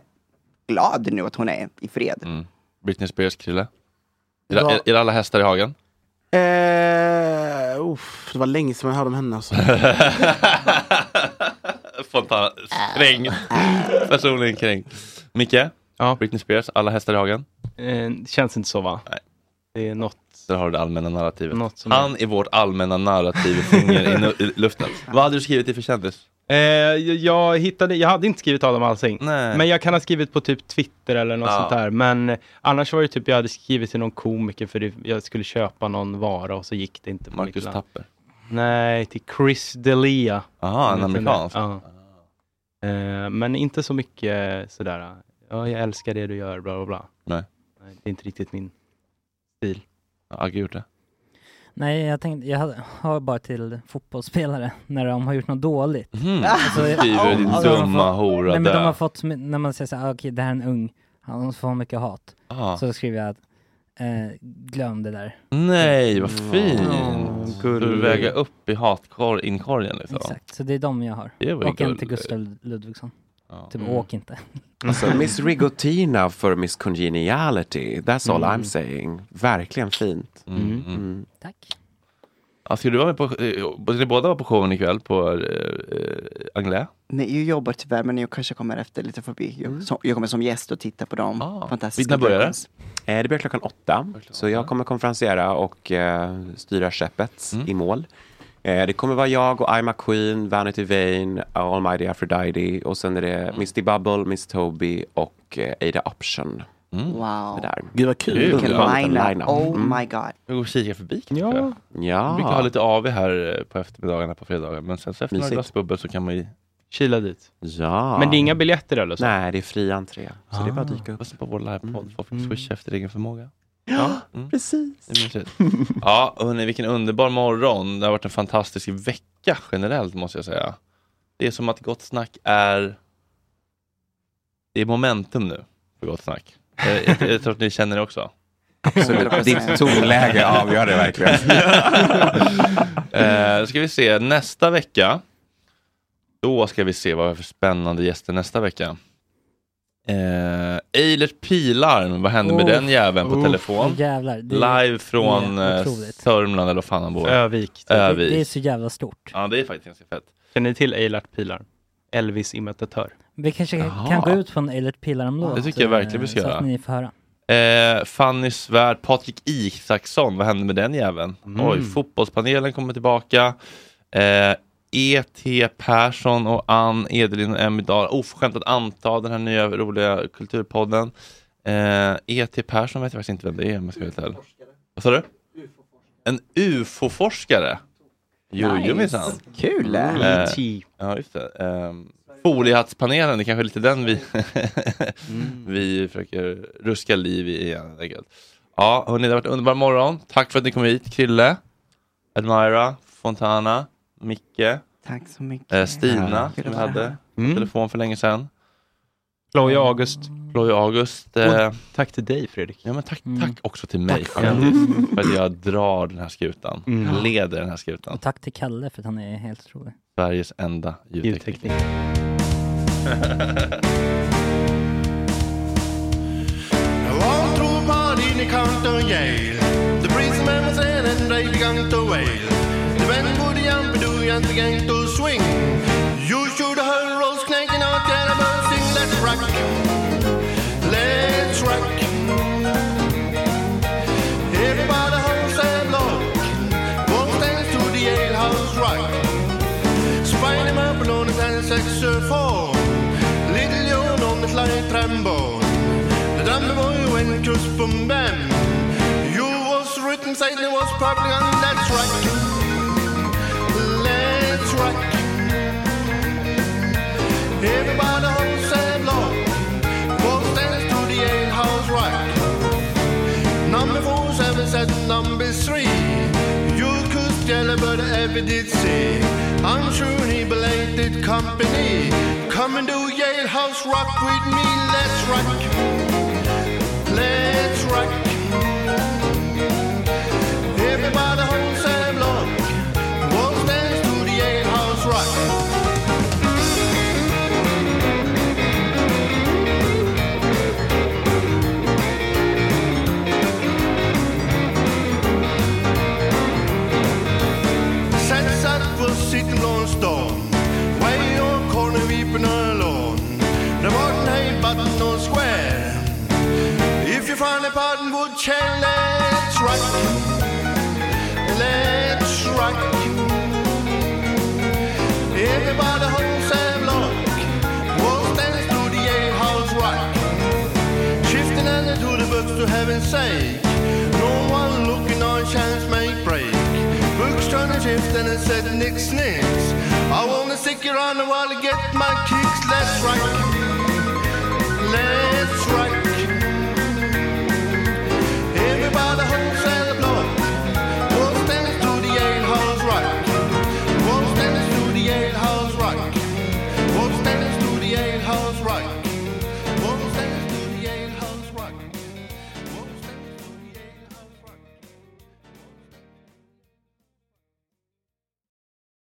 [SPEAKER 3] glad nu att hon är i fred.
[SPEAKER 1] Mm. Britney Spears, Krille? Är,
[SPEAKER 6] Ja.
[SPEAKER 1] är, är alla hästar i hagen?
[SPEAKER 6] Eh, uff, det var länge sedan jag hörde om henne alltså.
[SPEAKER 1] Fontana, kränkt. Personligen kränkt. Micke?
[SPEAKER 4] Ja.
[SPEAKER 1] Britney Spears, alla hästar i hagen?
[SPEAKER 4] Eh, det känns inte så va?
[SPEAKER 1] Nej.
[SPEAKER 4] Det är något.
[SPEAKER 1] Där har du det allmänna narrativet. Han är vårt allmänna narrativ, finger i, luften. Vad hade du skrivit i för kändis?
[SPEAKER 4] Eh, jag, hittade, jag hade inte skrivit Adam Alsing.
[SPEAKER 1] Nej.
[SPEAKER 4] Men jag kan ha skrivit på typ Twitter eller något
[SPEAKER 1] Ja.
[SPEAKER 4] sånt där. Men annars var det typ jag hade skrivit till någon komiker för det, jag skulle köpa någon vara och så gick det inte. på
[SPEAKER 1] Marcus. Tapper?
[SPEAKER 4] Nej, till Chris D'Elia.
[SPEAKER 1] Jaha, en amerikansk?
[SPEAKER 4] Ja. Eh, men inte så mycket sådär, ja jag älskar det du gör, bla bla bla.
[SPEAKER 1] Nej.
[SPEAKER 4] Nej, det är inte riktigt min stil.
[SPEAKER 1] Agge gjort det?
[SPEAKER 7] Nej, jag tänkte, jag har bara till fotbollsspelare när de har gjort något dåligt.
[SPEAKER 1] Mhm.
[SPEAKER 7] Alltså,
[SPEAKER 1] Du skriver din
[SPEAKER 7] alltså,
[SPEAKER 1] dumma hora
[SPEAKER 7] Nej men de har fått, när man säger såhär, okej det här är en ung, han får mycket hat.
[SPEAKER 1] Ah.
[SPEAKER 7] Så skriver jag att, eh, glöm det där.
[SPEAKER 1] Nej, vad fint!
[SPEAKER 4] Mm,
[SPEAKER 1] Ska du väga upp i hatinkorgen liksom?
[SPEAKER 7] Exakt, så det är de jag har. Och en till. Gustav Ludvigsson.
[SPEAKER 1] Ja.
[SPEAKER 7] Typ
[SPEAKER 1] Mm.
[SPEAKER 7] åk inte.
[SPEAKER 5] Alltså, Miss Rigotina för Miss Congeniality. That's all I'm saying. Verkligen fint.
[SPEAKER 1] Mm. Mm.
[SPEAKER 5] Mm.
[SPEAKER 7] Tack.
[SPEAKER 1] Ja, ska du vara med på, eh, ska ni båda vara på showen ikväll på eh, eh, Anglais?
[SPEAKER 3] Nej, jag jobbar tyvärr men jag kanske kommer efter lite förbi. Jag, så, jag kommer som gäst och titta på dem.
[SPEAKER 1] Ah.
[SPEAKER 3] Fantastiska
[SPEAKER 1] När börjar det?
[SPEAKER 5] Eh, det börjar klockan åtta. Så jag kommer konferensera och eh, styra skeppet
[SPEAKER 1] Mm.
[SPEAKER 5] i mål. Eh, det kommer vara jag och I'm a Queen, Vanity Vane, Almighty Aphrodite och sen är det Misty Bubble, Miss Toby och eh, Ada Option.
[SPEAKER 1] Mm.
[SPEAKER 3] Wow.
[SPEAKER 5] Det där.
[SPEAKER 6] Gud vad kul.
[SPEAKER 3] Vilken line-up. Oh
[SPEAKER 5] Mm.
[SPEAKER 3] my god.
[SPEAKER 1] Jag går och kikar förbi kanske.
[SPEAKER 4] Ja.
[SPEAKER 5] Ja.
[SPEAKER 1] Vi brukar ha lite AV här eh, på eftermiddagarna på fredagar. Men sen så efter några
[SPEAKER 5] Mysigt.
[SPEAKER 1] glas bubbel så kan man ju
[SPEAKER 4] Kila dit.
[SPEAKER 5] ja.
[SPEAKER 4] Men det är inga biljetter eller så?
[SPEAKER 5] Nej, det är fri entré. Så det är bara att dyka upp.
[SPEAKER 1] lyssna på vår livepodd. Folk fick swisha efter egen förmåga.
[SPEAKER 5] Ja,
[SPEAKER 1] Mm.
[SPEAKER 5] precis.
[SPEAKER 1] Är mysigt. Ja, hörni, vilken underbar morgon. Det har varit en fantastisk vecka generellt måste jag säga. Det är som att Gott Snack är... Det är momentum nu för Gott Snack. Jag, jag, jag tror att ni känner det också.
[SPEAKER 5] Absolut. Ditt tonläge avgör det verkligen.
[SPEAKER 1] Eh, då ska vi se, nästa vecka. Då ska vi se vad vi har för spännande gäster nästa vecka. Eh, Eilert Pilarm, vad hände med
[SPEAKER 7] Oh.
[SPEAKER 1] den jäveln på
[SPEAKER 4] Oh.
[SPEAKER 1] telefon?
[SPEAKER 7] Jävlar. Det,
[SPEAKER 1] Live från eh. Sörmland eller vad fan han bor.
[SPEAKER 4] Övik. typ.
[SPEAKER 7] det,
[SPEAKER 1] Övik.
[SPEAKER 7] det är så jävla stort.
[SPEAKER 1] Ja, det är faktiskt ganska fett.
[SPEAKER 4] Känner ni till Eilert Pilar? Elvis imitatör.
[SPEAKER 7] Vi kanske
[SPEAKER 1] Jaha.
[SPEAKER 7] kan gå ut en Eilert Pilarm-låt.
[SPEAKER 1] Det tycker jag verkligen vi ska
[SPEAKER 7] eh, Så
[SPEAKER 1] göra.
[SPEAKER 7] att ni får höra.
[SPEAKER 1] Eh, Fanny Svärd, Patrik Isaksson, vad hände med den jäveln?
[SPEAKER 4] Mm.
[SPEAKER 1] Oj, fotbollspanelen kommer tillbaka. Eh, E.T. Persson och Ann Edelin och Emmy Dahl. Oförskämt att anta den här nya roliga kulturpodden. Eh, E.T. Persson vet jag faktiskt inte vem det är om jag ska vara helt ärlig. Vad sa du? En UFO-forskare? Jo,
[SPEAKER 3] Nice.
[SPEAKER 1] jo minsann.
[SPEAKER 3] Kul!
[SPEAKER 1] Eh,
[SPEAKER 4] E.T..
[SPEAKER 1] ja, just det. Um, foliehattspanelen, det är kanske är lite den vi, vi försöker ruska liv i igen. helt enkelt. Ja, hörni, det har varit en underbar morgon. Tack för att ni kom hit. Krille, Admira, Fontana, Micke,
[SPEAKER 3] Tack så mycket.
[SPEAKER 1] eh, Stina
[SPEAKER 3] Kul
[SPEAKER 1] som vi hade på
[SPEAKER 4] Mm.
[SPEAKER 1] telefon för länge sedan.
[SPEAKER 4] Chloe August.
[SPEAKER 1] Chloe August. Eh,
[SPEAKER 4] Tack till dig Fredrik.
[SPEAKER 1] ja, men tack,
[SPEAKER 7] Mm.
[SPEAKER 1] tack också till mig själv. för att jag drar den här skutan.
[SPEAKER 4] Mm.
[SPEAKER 1] Leder den här skutan.
[SPEAKER 7] Och tack till Kalle för att han är helt otrolig.
[SPEAKER 1] Sveriges enda ljudtekniker.
[SPEAKER 11] and began to. And swing. You should have heard rolls clanking out there about sing let's rock. Let's rock. Everybody holds their block. Won't to the ale house rock. Spine him up on his hand saxophone. Little John on the slide trombone. The drummer boy went to boom bam. You was written, it was probably on that's Number four, seven, seven, number three. You could tell but I ever did. I'm sure he belated company. Come and do Yale House Rock with me. Let's rock. Let's rock.